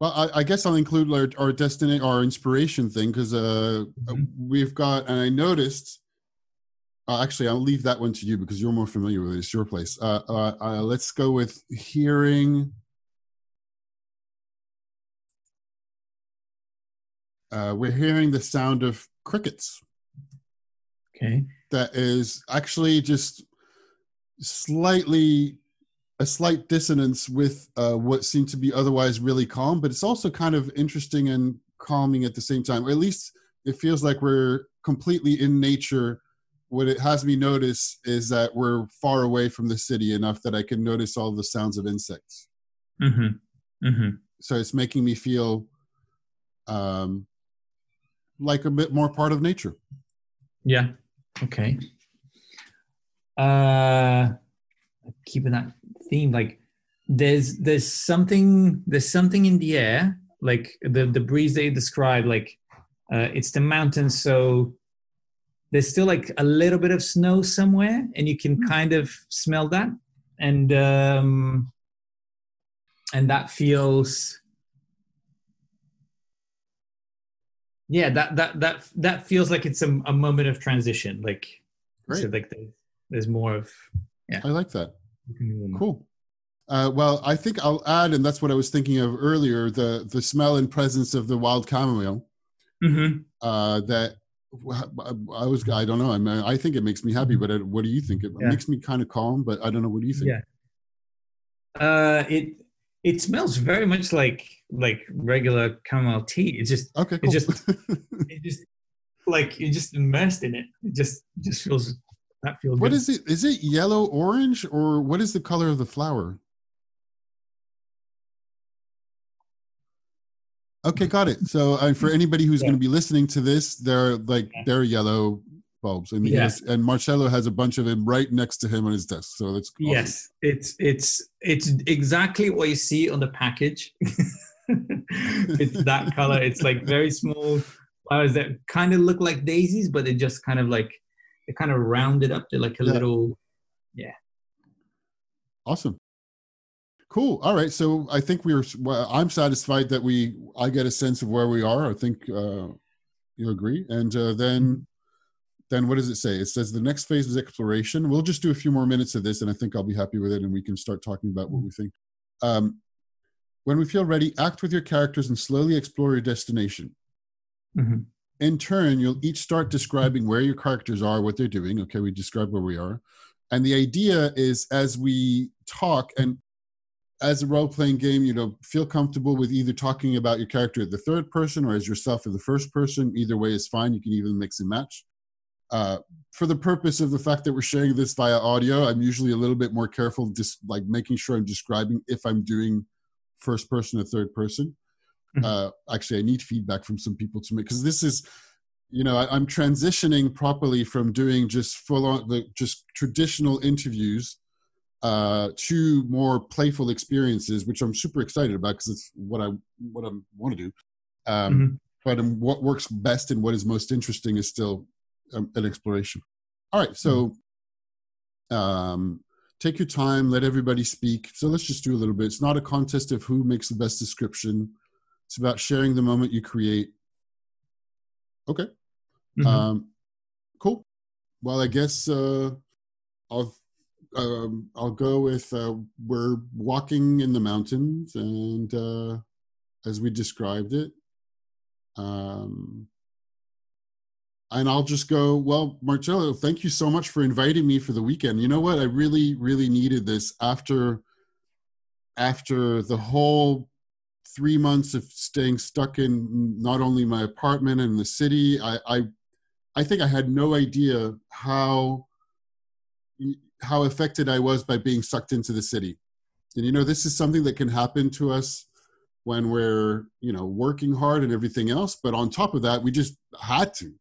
Well, I, I guess I'll include our, our destiny, our inspiration thing, because uh, Mhm. we've got, and I noticed. Uh, actually, I'll leave that one to you because you're more familiar with it. It's your place. Uh, uh, uh, let's go with hearing. Uh, we're hearing the sound of crickets okay that is actually just slightly a slight dissonance with uh, what seemed to be otherwise really calm, but it's also kind of interesting and calming at the same time. Or at least it feels like we're completely in nature. What it has me notice is that we're far away from the city enough that I can notice all the sounds of insects. mm-hmm mm-hmm So it's making me feel um, like a bit more part of nature. yeah okay uh keeping that theme like there's there's something there's something in the air like the the breeze they describe like uh, it's the mountains so there's still like a little bit of snow somewhere and you can kind of smell that and um and that feels yeah that that that that feels like it's a, a moment of transition like so Great. like there's, there's more of yeah I like that. Cool. Uh, well, I think I'll add, and that's what I was thinking of earlier the the smell and presence of the wild chamomile. hmm Uh, that I was, I don't know. I mean, I think it makes me happy, but it, what do you think? It Yeah. makes me kind of calm, but I don't know. What do you think? Yeah. Uh, it it smells very much like like regular chamomile tea. It just Okay, It just- <laughs> it just like you're just immersed in it. It just just feels that feels what good. is it? Is it yellow orange or what is the color of the flower? Okay, got it. So uh, for <laughs> anybody who's Yeah. going to be listening to this, they're like Yeah. they're yellow bulbs, and Yeah. has, and Marcelo has a bunch of them right next to him on his desk. So that's awesome. Yes, it's it's it's exactly what you see on the package. <laughs> it's that color. It's like very small flowers that kind of look like daisies, but they just kind of like they kind of rounded up to like a Yeah. little. Yeah. Awesome. Cool. All right. So I think we're. Well, I'm satisfied that we. I get a sense of where we are. I think uh, you agree. And uh, then, then what does it say? It says the next phase is exploration. We'll just do a few more minutes of this, and I think I'll be happy with it, and we can start talking about what we think. Um, when we feel ready, act with your characters and slowly explore your destination. Mhm. In turn, you'll each start describing where your characters are, what they're doing. Okay, we describe where we are. And the idea is as we talk and as a role playing game, you know, feel comfortable with either talking about your character at the third person or as yourself in the first person. Either way is fine. You can even mix and match. Uh, for the purpose of the fact that we're sharing this via audio, I'm usually a little bit more careful, just like making sure I'm describing if I'm doing first person or third person. Mhm. Uh, actually, I need feedback from some people to make because this is, you know, I, I'm transitioning properly from doing just full on the just traditional interviews uh, to more playful experiences, which I'm super excited about because it's what I what I want to do. Um, Mhm. But um, what works best and what is most interesting is still um, an exploration. All right, so um, take your time, let everybody speak. So let's just do a little bit. It's not a contest of who makes the best description. It's about sharing the moment you create. Okay. Mhm. Um, cool. Well, I guess uh, I'll um, I'll go with uh, we're walking in the mountains, and uh, as we described it, um, and I'll just go. Well, Marcelo, thank you so much for inviting me for the weekend. You know what? I really, really needed this after after the whole three months of staying stuck in not only my apartment and the city. I, I I think I had no idea how how affected I was by being sucked into the city. And you know, this is something that can happen to us when we're, you know, working hard and everything else, but on top of that, we just had to.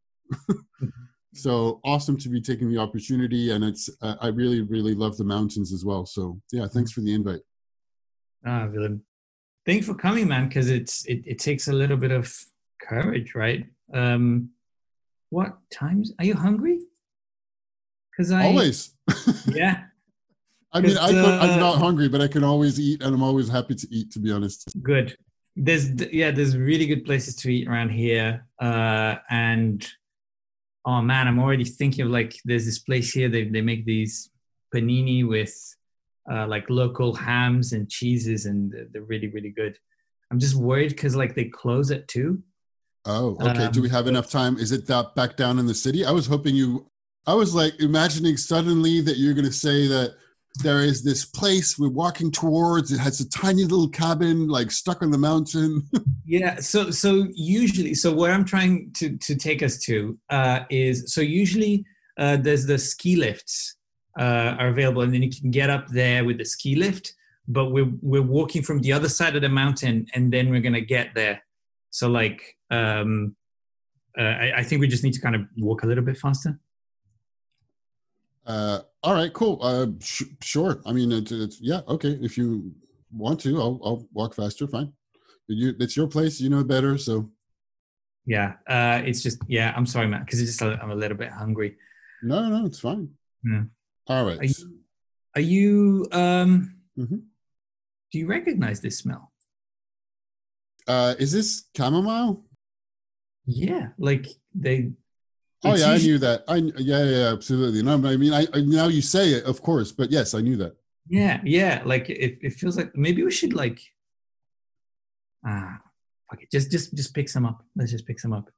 so awesome to be taking the opportunity and it's uh, I really really love the mountains as well. So, yeah, thanks for the invite. Ah, Willem. Thanks for coming, man, because it's it, it takes a little bit of courage, right? Um what times are you hungry? Because I Always. <laughs> yeah, I mean, I could, I'm uh, not hungry, but I can always eat and I'm always happy to eat to be honest. good. There's yeah, there's really good places to eat around here. Uh and oh man, I'm already thinking of like there's this place here, they they make these panini with uh like local hams and cheeses and they're- really, really good. I'm just worried because like they close at two. Oh, okay. Do we Um, have enough time? Is it that back down in the city? I was hoping you. I was like imagining suddenly that you're going to say that there is this place we're walking towards. It has a tiny little cabin, like stuck on the mountain. <laughs> Yeah. So so usually, so where I'm trying to to take us to uh, is so usually uh, there's the ski lifts uh, are available, and then you can get up there with the ski lift. But we're we're walking from the other side of the mountain, and then we're gonna get there. So like, um, uh, I, I think we just need to kind of walk a little bit faster. uh, all right, cool. Uh, sh- sure. I mean, it's, it's yeah, okay. If you want to, I'll, I'll walk faster. Fine. You, it's your place. You know better. So Yeah. Uh, it's just yeah. I'm sorry, Matt, because it's just a, I'm a little bit hungry. no, no, it's fine. Yeah. All right. Are you, are you um? Mhm. Do you recognize this smell? Uh, is this chamomile? Yeah, like they. Oh yeah, I knew that. I yeah, yeah, absolutely. No, I mean, I, I now you say it, of course, but yes, I knew that. Yeah, yeah. Like it, it feels like maybe we should like. Ah, fuck it. Just, just, just pick some up. Let's just pick some up.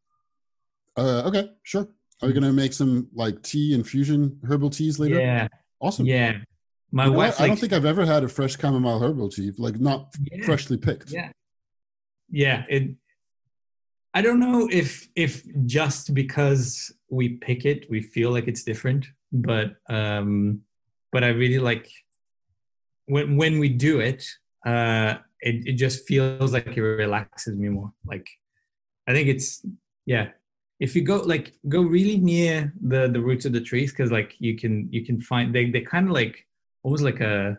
Uh, okay, sure. Are we gonna make some like tea infusion herbal teas later? Yeah, Awesome. yeah. My You know wife. I don't think I've ever had a fresh chamomile herbal tea, like not yeah, freshly picked. Yeah. Yeah. It. I don't know if if just because we pick it, we feel like it's different, but um, but I really like when when we do it. Uh, it it just feels like it relaxes me more. Like, I think it's yeah. If you go like go really near the the roots of the trees, because like you can you can find they they kind of like almost like a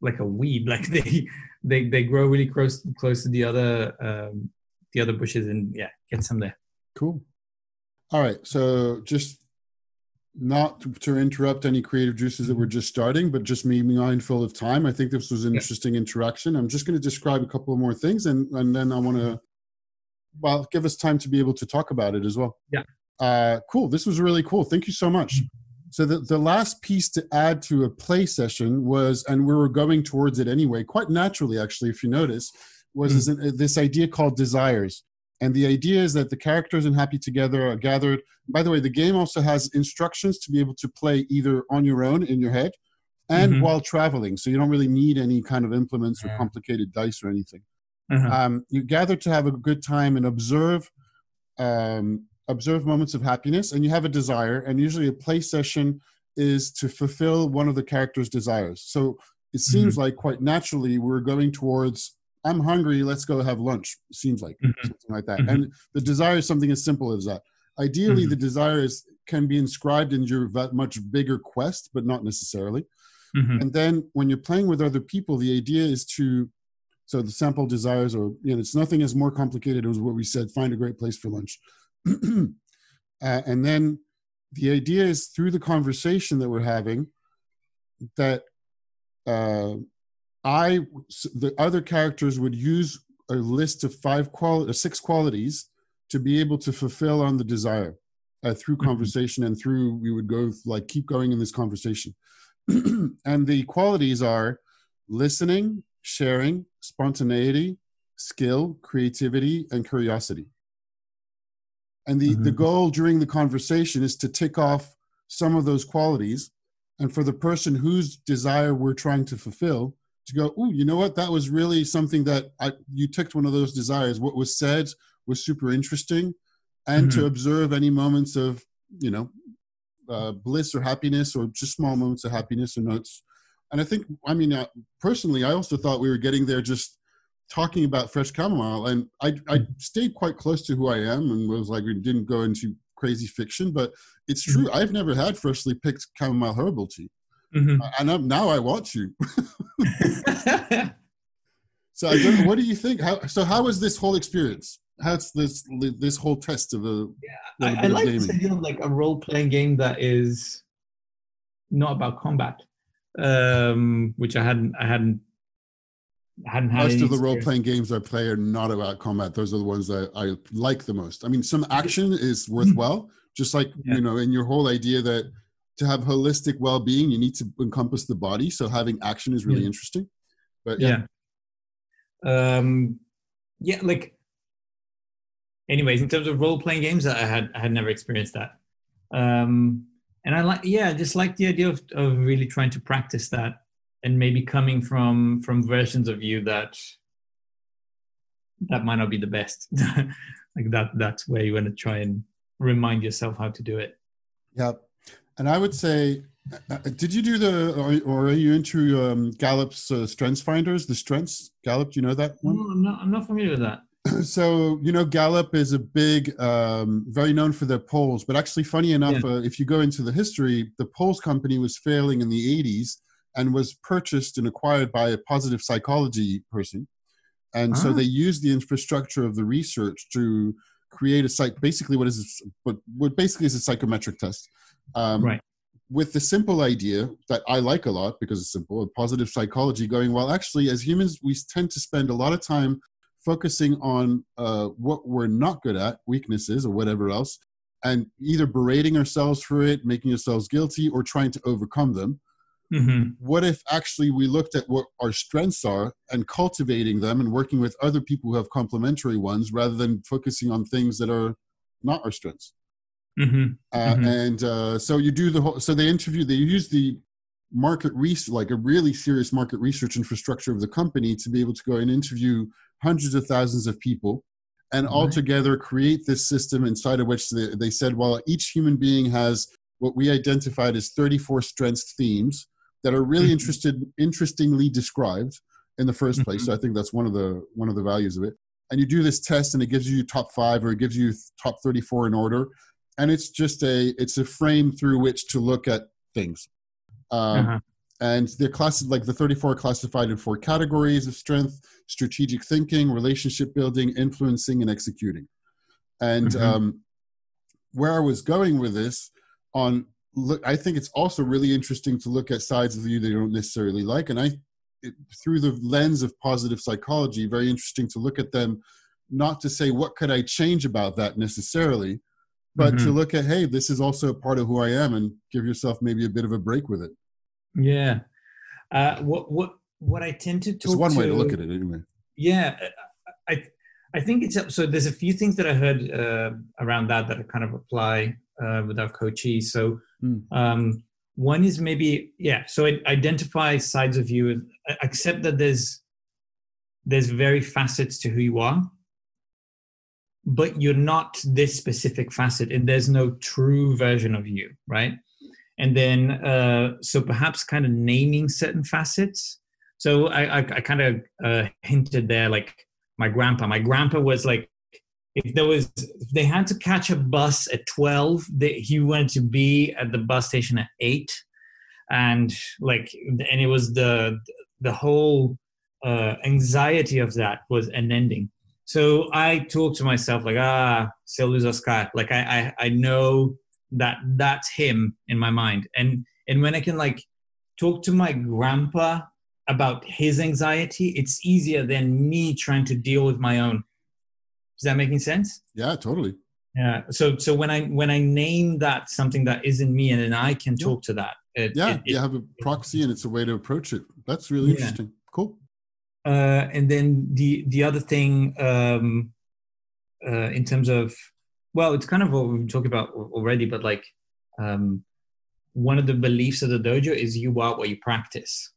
like a weed <laughs> like they they they grow really close close to the other um the other bushes and yeah get some there Cool. All right. So just not to interrupt any creative juices that were just starting, but just me mindful of time. I think this was an yeah. interesting interaction. I'm just going to describe a couple more things, and and then I want to, well, give us time to be able to talk about it as well. Yeah. Uh, cool. This was really cool. Thank you so much. Mm-hmm. So the, the last piece to add to a play session was, and we were going towards it anyway, quite naturally, actually, if you notice, was mm. this, this idea called desires. And the idea is that the characters in Happy Together are gathered. By the way, the game also has instructions to be able to play either on your own in your head and mm-hmm. while traveling. So you don't really need any kind of implements or complicated dice or anything. Uh-huh. Um, you gather to have a good time and observe um, observe moments of happiness, and you have a desire. And usually, a play session is to fulfill one of the character's desires. So it seems mm-hmm. like quite naturally we're going towards I'm hungry, let's go have lunch. Seems like mm-hmm. something like that. Mm-hmm. And the desire is something as simple as that. Ideally, mm-hmm. the desire is, can be inscribed in your much bigger quest, but not necessarily. Mm-hmm. And then when you're playing with other people, the idea is to, so the sample desires, or you know, it's nothing as more complicated as what we said. Find a great place for lunch, <clears throat> uh, and then the idea is through the conversation that we're having that uh, I the other characters would use a list of five qual or six qualities to be able to fulfill on the desire uh, through mm-hmm. conversation and through we would go like keep going in this conversation <clears throat> and the qualities are listening sharing spontaneity skill creativity and curiosity and the, mm-hmm. the goal during the conversation is to tick off some of those qualities and for the person whose desire we're trying to fulfill to go, oh, you know what? That was really something that I, you ticked one of those desires. What was said was super interesting, and mm-hmm. to observe any moments of, you know, uh, bliss or happiness, or just small moments of happiness or notes. And I think, I mean, uh, personally, I also thought we were getting there just talking about fresh chamomile, and I, I stayed quite close to who I am, and was like, we didn't go into crazy fiction, but it's true. Mm-hmm. I've never had freshly picked chamomile herbal tea. Mm-hmm. And now I want to. <laughs> <laughs> so I don't what do you think? How, so how was this whole experience? How's this this whole test of a? Yeah, I, I like this idea of like a role playing game that is not about combat, um, which I hadn't I hadn't hadn't had most of the role playing games I play are not about combat. Those are the ones that I like the most. I mean, some action is worthwhile, just like yeah. you know, in your whole idea that to have holistic well-being you need to encompass the body so having action is really yeah. interesting but yeah. yeah um yeah like anyways in terms of role-playing games i had i had never experienced that um and i like yeah I just like the idea of, of really trying to practice that and maybe coming from from versions of you that that might not be the best <laughs> like that that's where you want to try and remind yourself how to do it yeah and I would say, uh, did you do the, or, or are you into um, Gallup's uh, Strengths Finders? The Strengths Gallup, do you know that one? No, I'm not. I'm not familiar with that. <clears throat> so you know, Gallup is a big, um, very known for their polls. But actually, funny enough, yeah. uh, if you go into the history, the polls company was failing in the '80s and was purchased and acquired by a positive psychology person. And ah. so they used the infrastructure of the research to create a site. Basically, what is what, what basically is a psychometric test um, right. With the simple idea that I like a lot because it's simple, positive psychology going, well, actually, as humans, we tend to spend a lot of time focusing on uh, what we're not good at, weaknesses or whatever else, and either berating ourselves for it, making ourselves guilty, or trying to overcome them. Mm-hmm. What if actually we looked at what our strengths are and cultivating them and working with other people who have complementary ones rather than focusing on things that are not our strengths? Mm-hmm. Uh, mm-hmm. And uh, so you do the whole. So they interview. They use the market research, like a really serious market research infrastructure of the company, to be able to go and interview hundreds of thousands of people, and all together create this system inside of which they, they said, well, each human being has what we identified as 34 strengths themes that are really mm-hmm. interested, interestingly described in the 1st place. Mm-hmm. So I think that's one of the one of the values of it. And you do this test, and it gives you top five, or it gives you top 34 in order and it's just a it's a frame through which to look at things um, uh-huh. and they're classified like the 34 classified in four categories of strength strategic thinking relationship building influencing and executing and mm-hmm. um, where i was going with this on look i think it's also really interesting to look at sides of you that you don't necessarily like and i it, through the lens of positive psychology very interesting to look at them not to say what could i change about that necessarily but mm-hmm. to look at hey this is also a part of who i am and give yourself maybe a bit of a break with it yeah. Uh, what what what i tend to talk it's one to, way to look at it anyway. Yeah i i think it's so there's a few things that i heard uh, around that that i kind of apply uh, with our coachees. So mm. um, one is maybe yeah so identify sides of you accept that there's there's very facets to who you are but you're not this specific facet and there's no true version of you right and then uh, so perhaps kind of naming certain facets. So i i, I kind of uh, hinted there like my grandpa. My grandpa was like if there was if they had to catch a bus at 12 they, he wanted to be at the bus station at 8 and like and it was the the whole uh, anxiety of that was unending. So i talk to myself like ah Silvius Oscar like I, I i know that that's him in my mind and and when i can like talk to my grandpa about his anxiety it's easier than me trying to deal with my own is that making sense? Yeah, totally. Yeah. So so when I when I name that something that isn't me and then I can talk to that. It, yeah, it, it, you have a proxy and it's a way to approach it. That's really yeah. interesting. Cool. Uh, and then the the other thing um, uh, in terms of well, it's kind of what we've talked about already, but like um, one of the beliefs of the dojo is you are what you practice.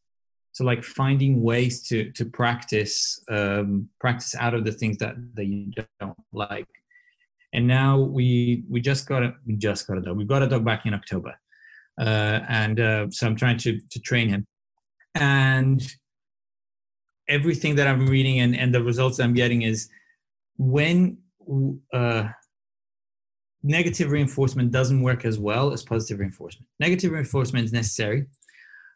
So like finding ways to to practice um, practice out of the things that that you don't like. And now we we just got a we just got a dog. We got a dog back in october uh, and uh, so i'm trying to to train him. And everything that i'm reading and and the results i'm getting is when uh, negative reinforcement doesn't work as well as positive reinforcement. Negative reinforcement is necessary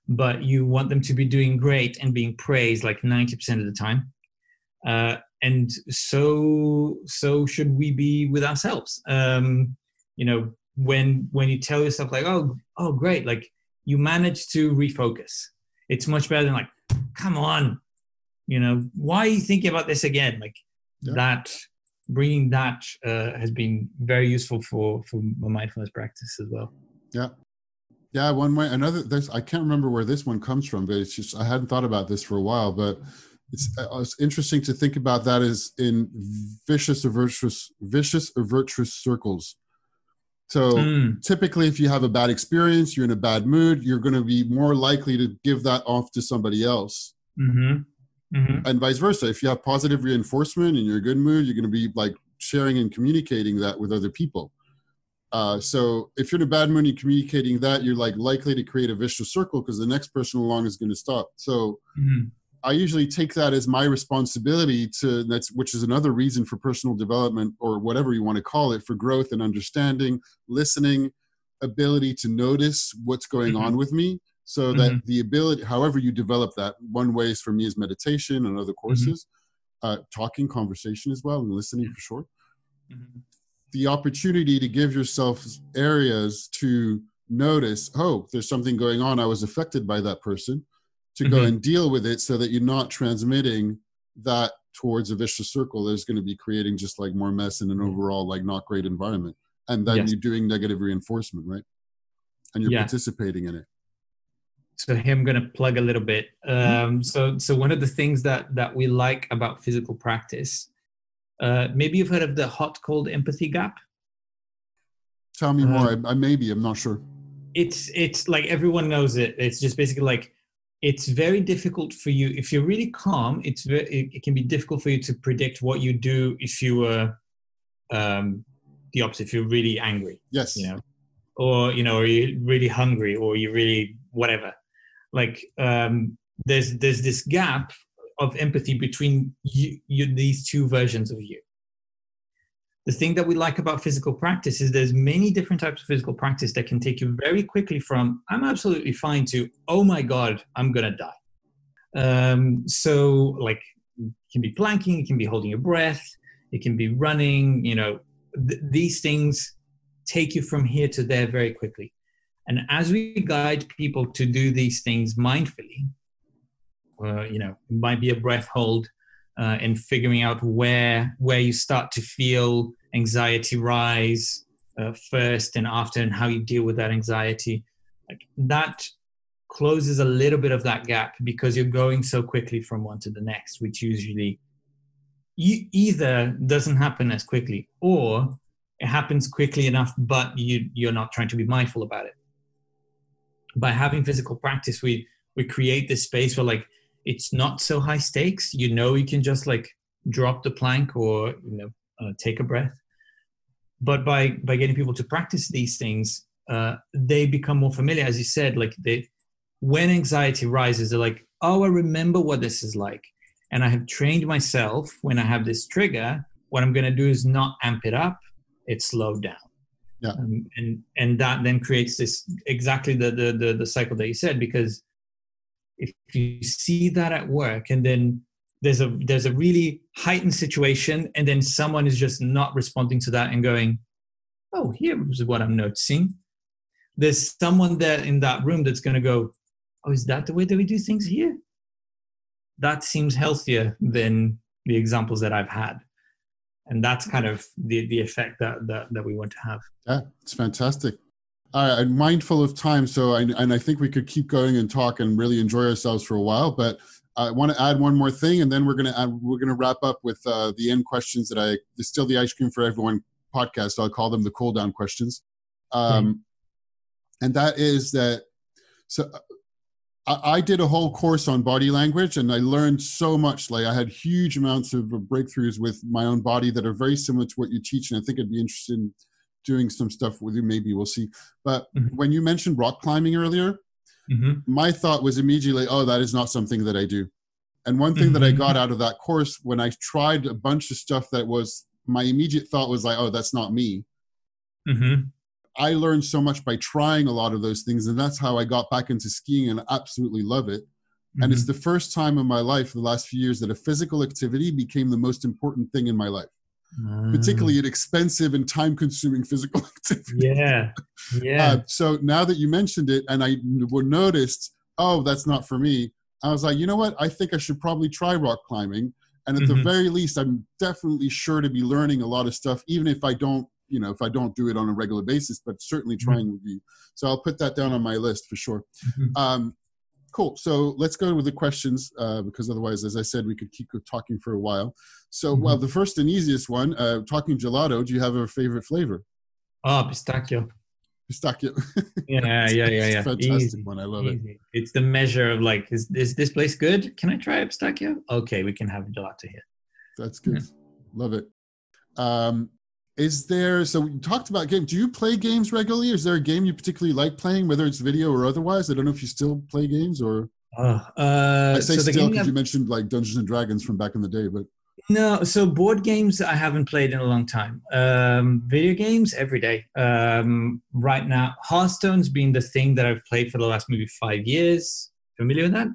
but you want them to be doing great and being praised like 90% of the time. Uh, and so so should we be with ourselves? Um, you know when when you tell yourself like oh oh great like you manage to refocus. It's much better than like come on you know why are you thinking about this again? Like yeah. that bringing that uh, has been very useful for for my mindfulness practice as well yeah yeah, one way. Another. There's. I can't remember where this one comes from, but it's just I hadn't thought about this for a while. But it's, uh, it's interesting to think about that is in vicious or virtuous, vicious or virtuous circles. So mm. typically, if you have a bad experience, you're in a bad mood, you're going to be more likely to give that off to somebody else. Mm-hmm. Mm-hmm. And vice versa. If you have positive reinforcement and you're in a good mood, you're going to be like sharing and communicating that with other people. Uh, so if you're in a bad mood and communicating that, you're like likely to create a vicious circle because the next person along is going to stop. So mm-hmm. I usually take that as my responsibility to that's which is another reason for personal development or whatever you want to call it for growth and understanding, listening, ability to notice what's going mm-hmm. on with me. So that mm-hmm. the ability, however you develop that, one way is for me is meditation and other mm-hmm. courses, uh, talking, conversation as well, and listening for sure. Mm-hmm the opportunity to give yourself areas to notice oh there's something going on i was affected by that person to mm-hmm. go and deal with it so that you're not transmitting that towards a vicious circle that's going to be creating just like more mess in an mm-hmm. overall like not great environment and then yes. you're doing negative reinforcement right and you're yeah. participating in it so here i'm going to plug a little bit mm-hmm. um, so so one of the things that that we like about physical practice uh, maybe you've heard of the hot cold empathy gap. Tell me more. Uh, I, I maybe I'm not sure. It's it's like everyone knows it. It's just basically like it's very difficult for you if you're really calm. It's very, it, it can be difficult for you to predict what you do if you were um, the opposite. If you're really angry, yes, you know, or you know, are you're really hungry, or you really whatever. Like um, there's there's this gap of empathy between you, you, these two versions of you. The thing that we like about physical practice is there's many different types of physical practice that can take you very quickly from I'm absolutely fine to oh my god I'm gonna die. Um, so like it can be planking, it can be holding your breath, it can be running. You know th- these things take you from here to there very quickly. And as we guide people to do these things mindfully, uh, you know, it might be a breath hold uh, and figuring out where where you start to feel anxiety rise uh, first and after, and how you deal with that anxiety. Like that closes a little bit of that gap because you're going so quickly from one to the next, which usually either doesn't happen as quickly or it happens quickly enough, but you you're not trying to be mindful about it. By having physical practice, we we create this space where like it's not so high stakes. You know, you can just like drop the plank or you know uh, take a breath. But by by getting people to practice these things, uh, they become more familiar. As you said, like they when anxiety rises, they're like, oh, I remember what this is like, and I have trained myself when I have this trigger. What I'm going to do is not amp it up; it's slowed down. Yeah. Um, and and that then creates this exactly the, the the the cycle that you said because if you see that at work and then there's a there's a really heightened situation and then someone is just not responding to that and going oh here's what i'm noticing. There's someone there in that room that's going to go oh is that the way that we do things here? That seems healthier than the examples that i've had and that's kind of the the effect that that, that we want to have yeah it's fantastic uh, I'm mindful of time, so I, and I think we could keep going and talk and really enjoy ourselves for a while. But I want to add one more thing, and then we're gonna add, we're gonna wrap up with uh, the end questions that I distill the ice cream for everyone podcast. I'll call them the cool down questions, um, mm and that is that. So I, I did a whole course on body language, and I learned so much. Like I had huge amounts of breakthroughs with my own body that are very similar to what you teach, and I think I'd be interested in doing some stuff with you. Maybe we'll see. But mm-hmm. when you mentioned rock climbing earlier, mm-hmm. my thought was immediately, oh, that is not something that I do. And one thing mm-hmm. that I got mm-hmm. out of that course when I tried a bunch of stuff that was my immediate thought was like, oh, that's not me. Mm-hmm. I learned so much by trying a lot of those things, and that's how I got back into skiing and absolutely love it. And it's mm-hmm. the first time in my life, the last few years, that a physical activity became the most important thing in my life particularly an expensive and time consuming physical <laughs> activity. Yeah. Yeah. Uh, so now that you mentioned it and I noticed, oh, that's not for me, I was like, you know what? I think I should probably try rock climbing. And at mm-hmm. the very least, I'm definitely sure to be learning a lot of stuff, even if I don't, you know, if I don't do it on a regular basis, but certainly mm-hmm. trying mm-hmm. would be. So I'll put that down on my list for sure. Mm-hmm. Um, cool. So let's go with the questions uh, because otherwise, as I said, we could keep talking for a while. So, mm-hmm. well, the first and easiest one, uh, talking gelato. Do you have a favorite flavor? Oh, pistachio. Pistachio. <laughs> yeah, yeah, yeah, yeah. fantastic Easy. one. I love Easy. it. It's the measure of like, is, is this place good? Can I try pistachio? Okay, we can have gelato here. That's good. Yeah. Love it. Um, is there so we talked about games do you play games regularly? Is there a game you particularly like playing whether it's video or otherwise? I don't know if you still play games or uh, uh, i say so still because you mentioned like dungeons and dragons from back in the day but no so board games i haven't played in a long time. Um, video games every day. Um, right now hearthstone's been the thing that i've played for the last maybe five years. Familiar with that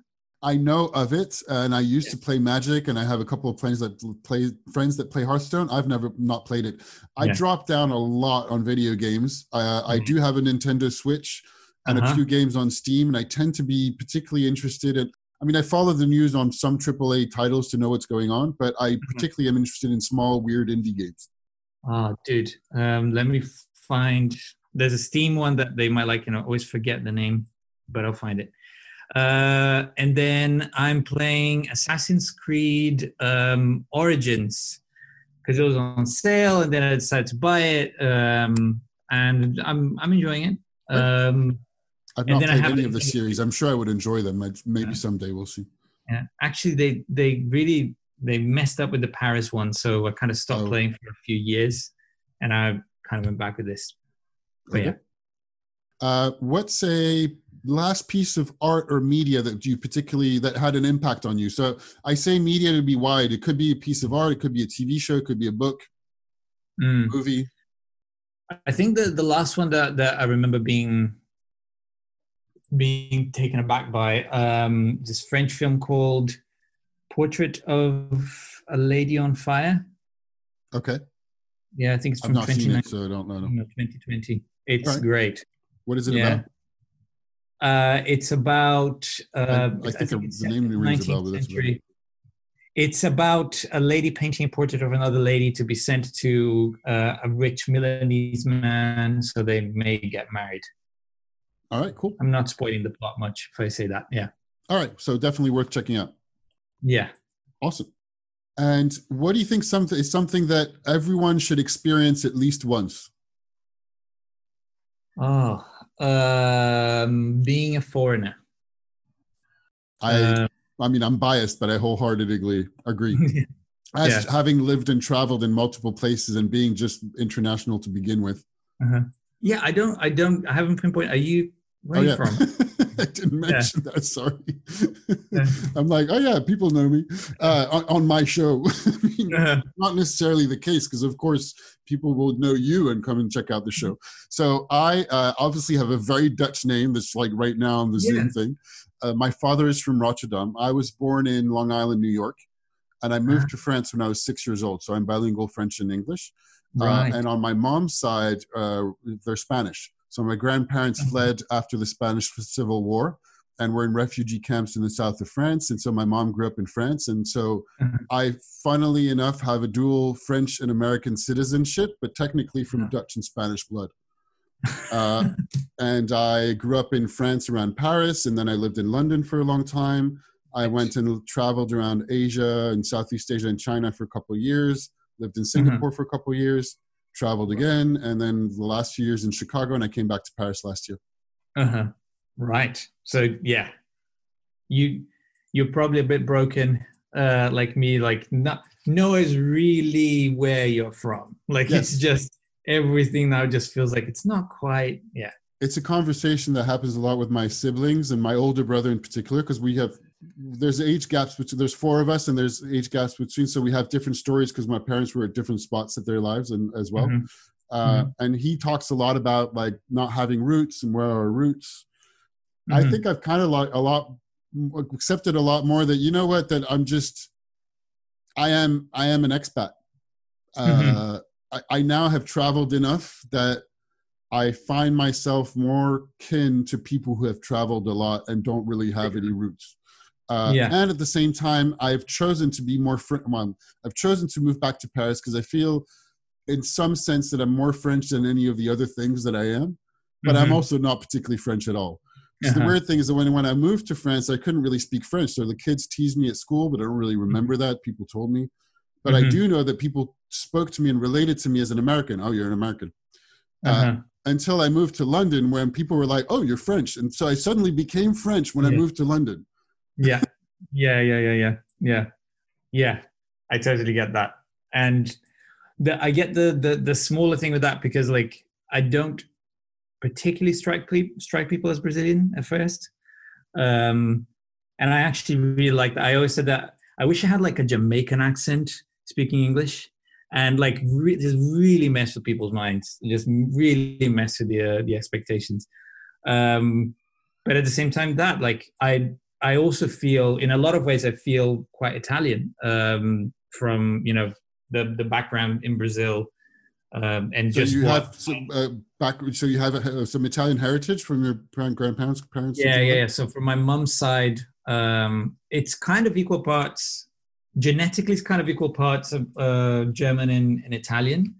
I know of it, and I used to play Magic, and I have a couple of friends that play friends that play Hearthstone. I've never not played it. I yeah. dropped down a lot on video games. Uh, I mm-hmm. do have a Nintendo Switch and uh-huh. a few games on Steam, and I tend to be particularly interested in. I mean, I follow the news on some AAA titles to know what's going on, but I mm-hmm. particularly am interested in small, weird indie games. Oh, dude, um, let me find. There's a Steam one that they might like. You know, always forget the name, but I'll find it. Uh, and then I'm playing Assassin's Creed um, Origins because it was on sale, and then I decided to buy it, um, and I'm I'm enjoying it. Um, I've not played any of the series. I'm sure I would enjoy them. Maybe yeah. someday we'll see. Yeah, actually, they they really they messed up with the Paris one, so I kind of stopped oh. playing for a few years, and I kind of went back with this. But okay. yeah. Uh, what's a last piece of art or media that you particularly that had an impact on you? So i say media to be wide. It could be a piece of art. It could be a tv show. It could be a book mm. movie. I think the the last one that that i remember being being taken aback by um this french film called portrait of a lady on fire. Okay. Yeah i think it's from I've not seen it, so i don't know. No. 2020 it's right. great. What is it yeah. about Uh, it's about. Uh, I, think, the name rings a bell, but that's about it. century. It's about a lady painting a portrait of another lady to be sent to uh, a rich Milanese man so they may get married. All right, cool. I'm not spoiling the plot much if I say that. Yeah. All right, so definitely worth checking out. Yeah. Awesome. And what do you think something is something that everyone should experience at least once? Oh, um, a foreigner. I Uh, I mean I'm biased, but I wholeheartedly agree. <laughs> As Yeah. having lived and traveled in multiple places and being just international to begin with. yeah, I don't, I don't, I haven't pinpointed. Are you, where oh are you yeah, from? <laughs> <laughs> I didn't mention that. Sorry. Yeah. <laughs> I'm like, oh yeah, people know me uh, on, on my show. <laughs> I mean, Uh, not necessarily the case because of course people will know you and come and check out the show so i uh, obviously have a very dutch name that's like right now on the zoom thing uh, my father is from rotterdam i was born in long island new york and i moved to france when i was six years old so i'm bilingual french and english right. uh, and on my mom's side uh, they're spanish so my grandparents Mhm. fled after the spanish civil war and were in refugee camps in the south of france and so my mom grew up in france and so Mhm. I, funnily enough, have a dual French and American citizenship, but technically from Yeah. Dutch and Spanish blood. Uh, and I grew up in France around Paris, and then I lived in London for a long time. I went and traveled around Asia and Southeast Asia and China for a couple of years, lived in Singapore for a couple of years, traveled again, and then the last few years in Chicago, and I came back to Paris last year. Uh-huh. Right. So yeah, you you're probably a bit broken, uh, like me. Like no, no is really where you're from. Like Yes. it's just everything now just feels like it's not quite. Yeah. it's a conversation that happens a lot with my siblings and my older brother in particular because we have there's age gaps between there's four of us and there's age gaps between. So we have different stories because my parents were at different spots of their lives and as well. Mhm. uh, and he talks a lot about like not having roots and where are our roots. I Mhm. think i've kind of like a lot accepted a lot more that you know what? That i'm just i am i am an expat. Uh, I, I now have traveled enough that I find myself more kin to people who have traveled a lot and don't really have any roots. Uh, Yeah. And at the same time, I've chosen to be more French. Well, I've chosen to move back to Paris because I feel, in some sense, that I'm more French than any of the other things that I am. But I'm Mhm. also not particularly French at all. The Uh-huh. weird thing is that when, when I moved to France, I couldn't really speak French. So the kids teased me at school, but I don't really remember that. People told me. But I Mhm. do know that people spoke to me and related to me as an American. Oh, you're an American Uh-huh. until I moved to London, when people were like, "Oh, you're French," and so I suddenly became French when I moved to London. Yeah. Yeah yeah yeah yeah. Yeah. Yeah. I totally get that. And the, i get the, the the smaller thing with that because like i don't particularly strike strike people as brazilian at first. Um and i actually really like that. I always said that i wish i had like a jamaican accent speaking english. And like re- just really mess with people's minds. Just really mess with the uh, the expectations. Um but at the same time that like i I also feel, in a lot of ways, I feel quite Italian um, from you know the the background in Brazil, um, and So just you what, have some, uh, back. So you have uh, some Italian heritage from your parent, grandparents, parents. yeah, yeah, yeah. So from my mum's side, um, it's kind of equal parts. Genetically, it's kind of equal parts of uh, German and, and Italian,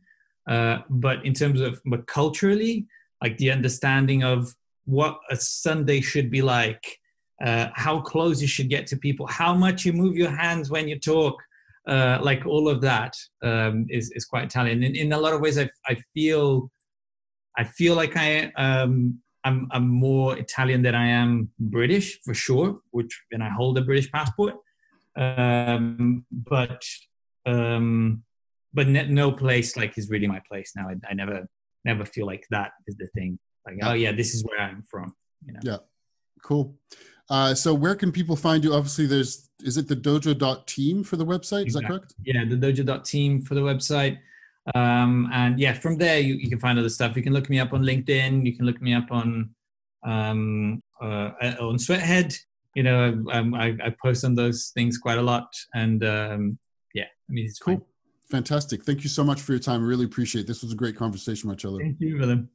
uh, but in terms of but culturally, like the understanding of what a Sunday should be like, uh, how close you should get to people, how much you move your hands when you talk, uh, like all of that um, is is quite Italian. In, in a lot of ways, I I feel I feel like I um, I'm I'm more Italian than I am British for sure, which and I hold a British passport. Um, but um, but no place like is really my place now. I, I never never feel like that is the thing. Like oh yeah, this is where I'm from. You know. Yeah. Cool. Uh, so where can people find you? Obviously, there's is it the dojo.team for the website? Is that correct? yeah the dojo.team for the website um, and yeah from there you, you can find other stuff you can look me up on linkedin you can look me up on um, uh, on sweathead you know um, I, I post on those things quite a lot and um, yeah i mean it's Cool. fine. Fantastic. Thank you so much for your time. I really appreciate it. This was a great conversation, Marcelo. thank you Willem.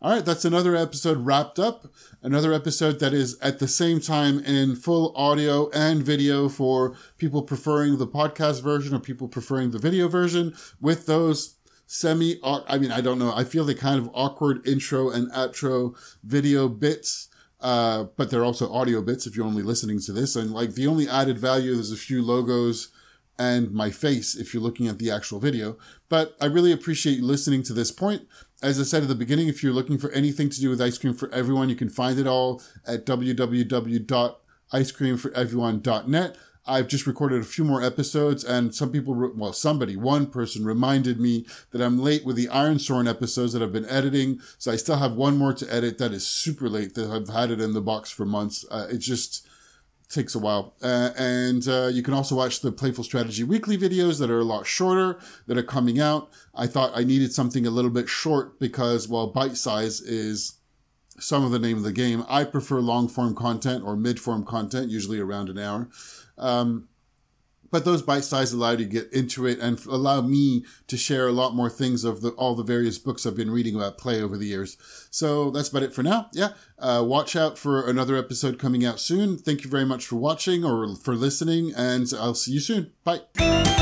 All right, that's another episode wrapped up. Another episode that is at the same time in full audio and video for people preferring the podcast version or people preferring the video version with those semi, I mean, I don't know. I feel the kind of awkward intro and outro video bits. Uh, but they're also audio bits if you're only listening to this. And like the only added value, there's a few logos and my face if you're looking at the actual video. But I really appreciate you listening to this point. As I said at the beginning, if you're looking for anything to do with ice cream for everyone, you can find it all at www.icecreamforeveryone.net. I've just recorded a few more episodes, and some people, well, somebody, one person reminded me that I'm late with the Ironsworn episodes that I've been editing. So I still have one more to edit that is super late that I've had it in the box for months. Uh, it just, takes a while. Uh, and uh, you can also watch the Playful Strategy weekly videos that are a lot shorter that are coming out. I thought I needed something a little bit short because, well, bite size is some of the name of the game. I prefer long form content or mid form content, usually around an hour. Um, but those bite size allow you to get into it and allow me to share a lot more things of the, all the various books I've been reading about play over the years. So that's about it for now. Yeah. Uh, watch out for another episode coming out soon. Thank you very much for watching or for listening and I'll see you soon. Bye.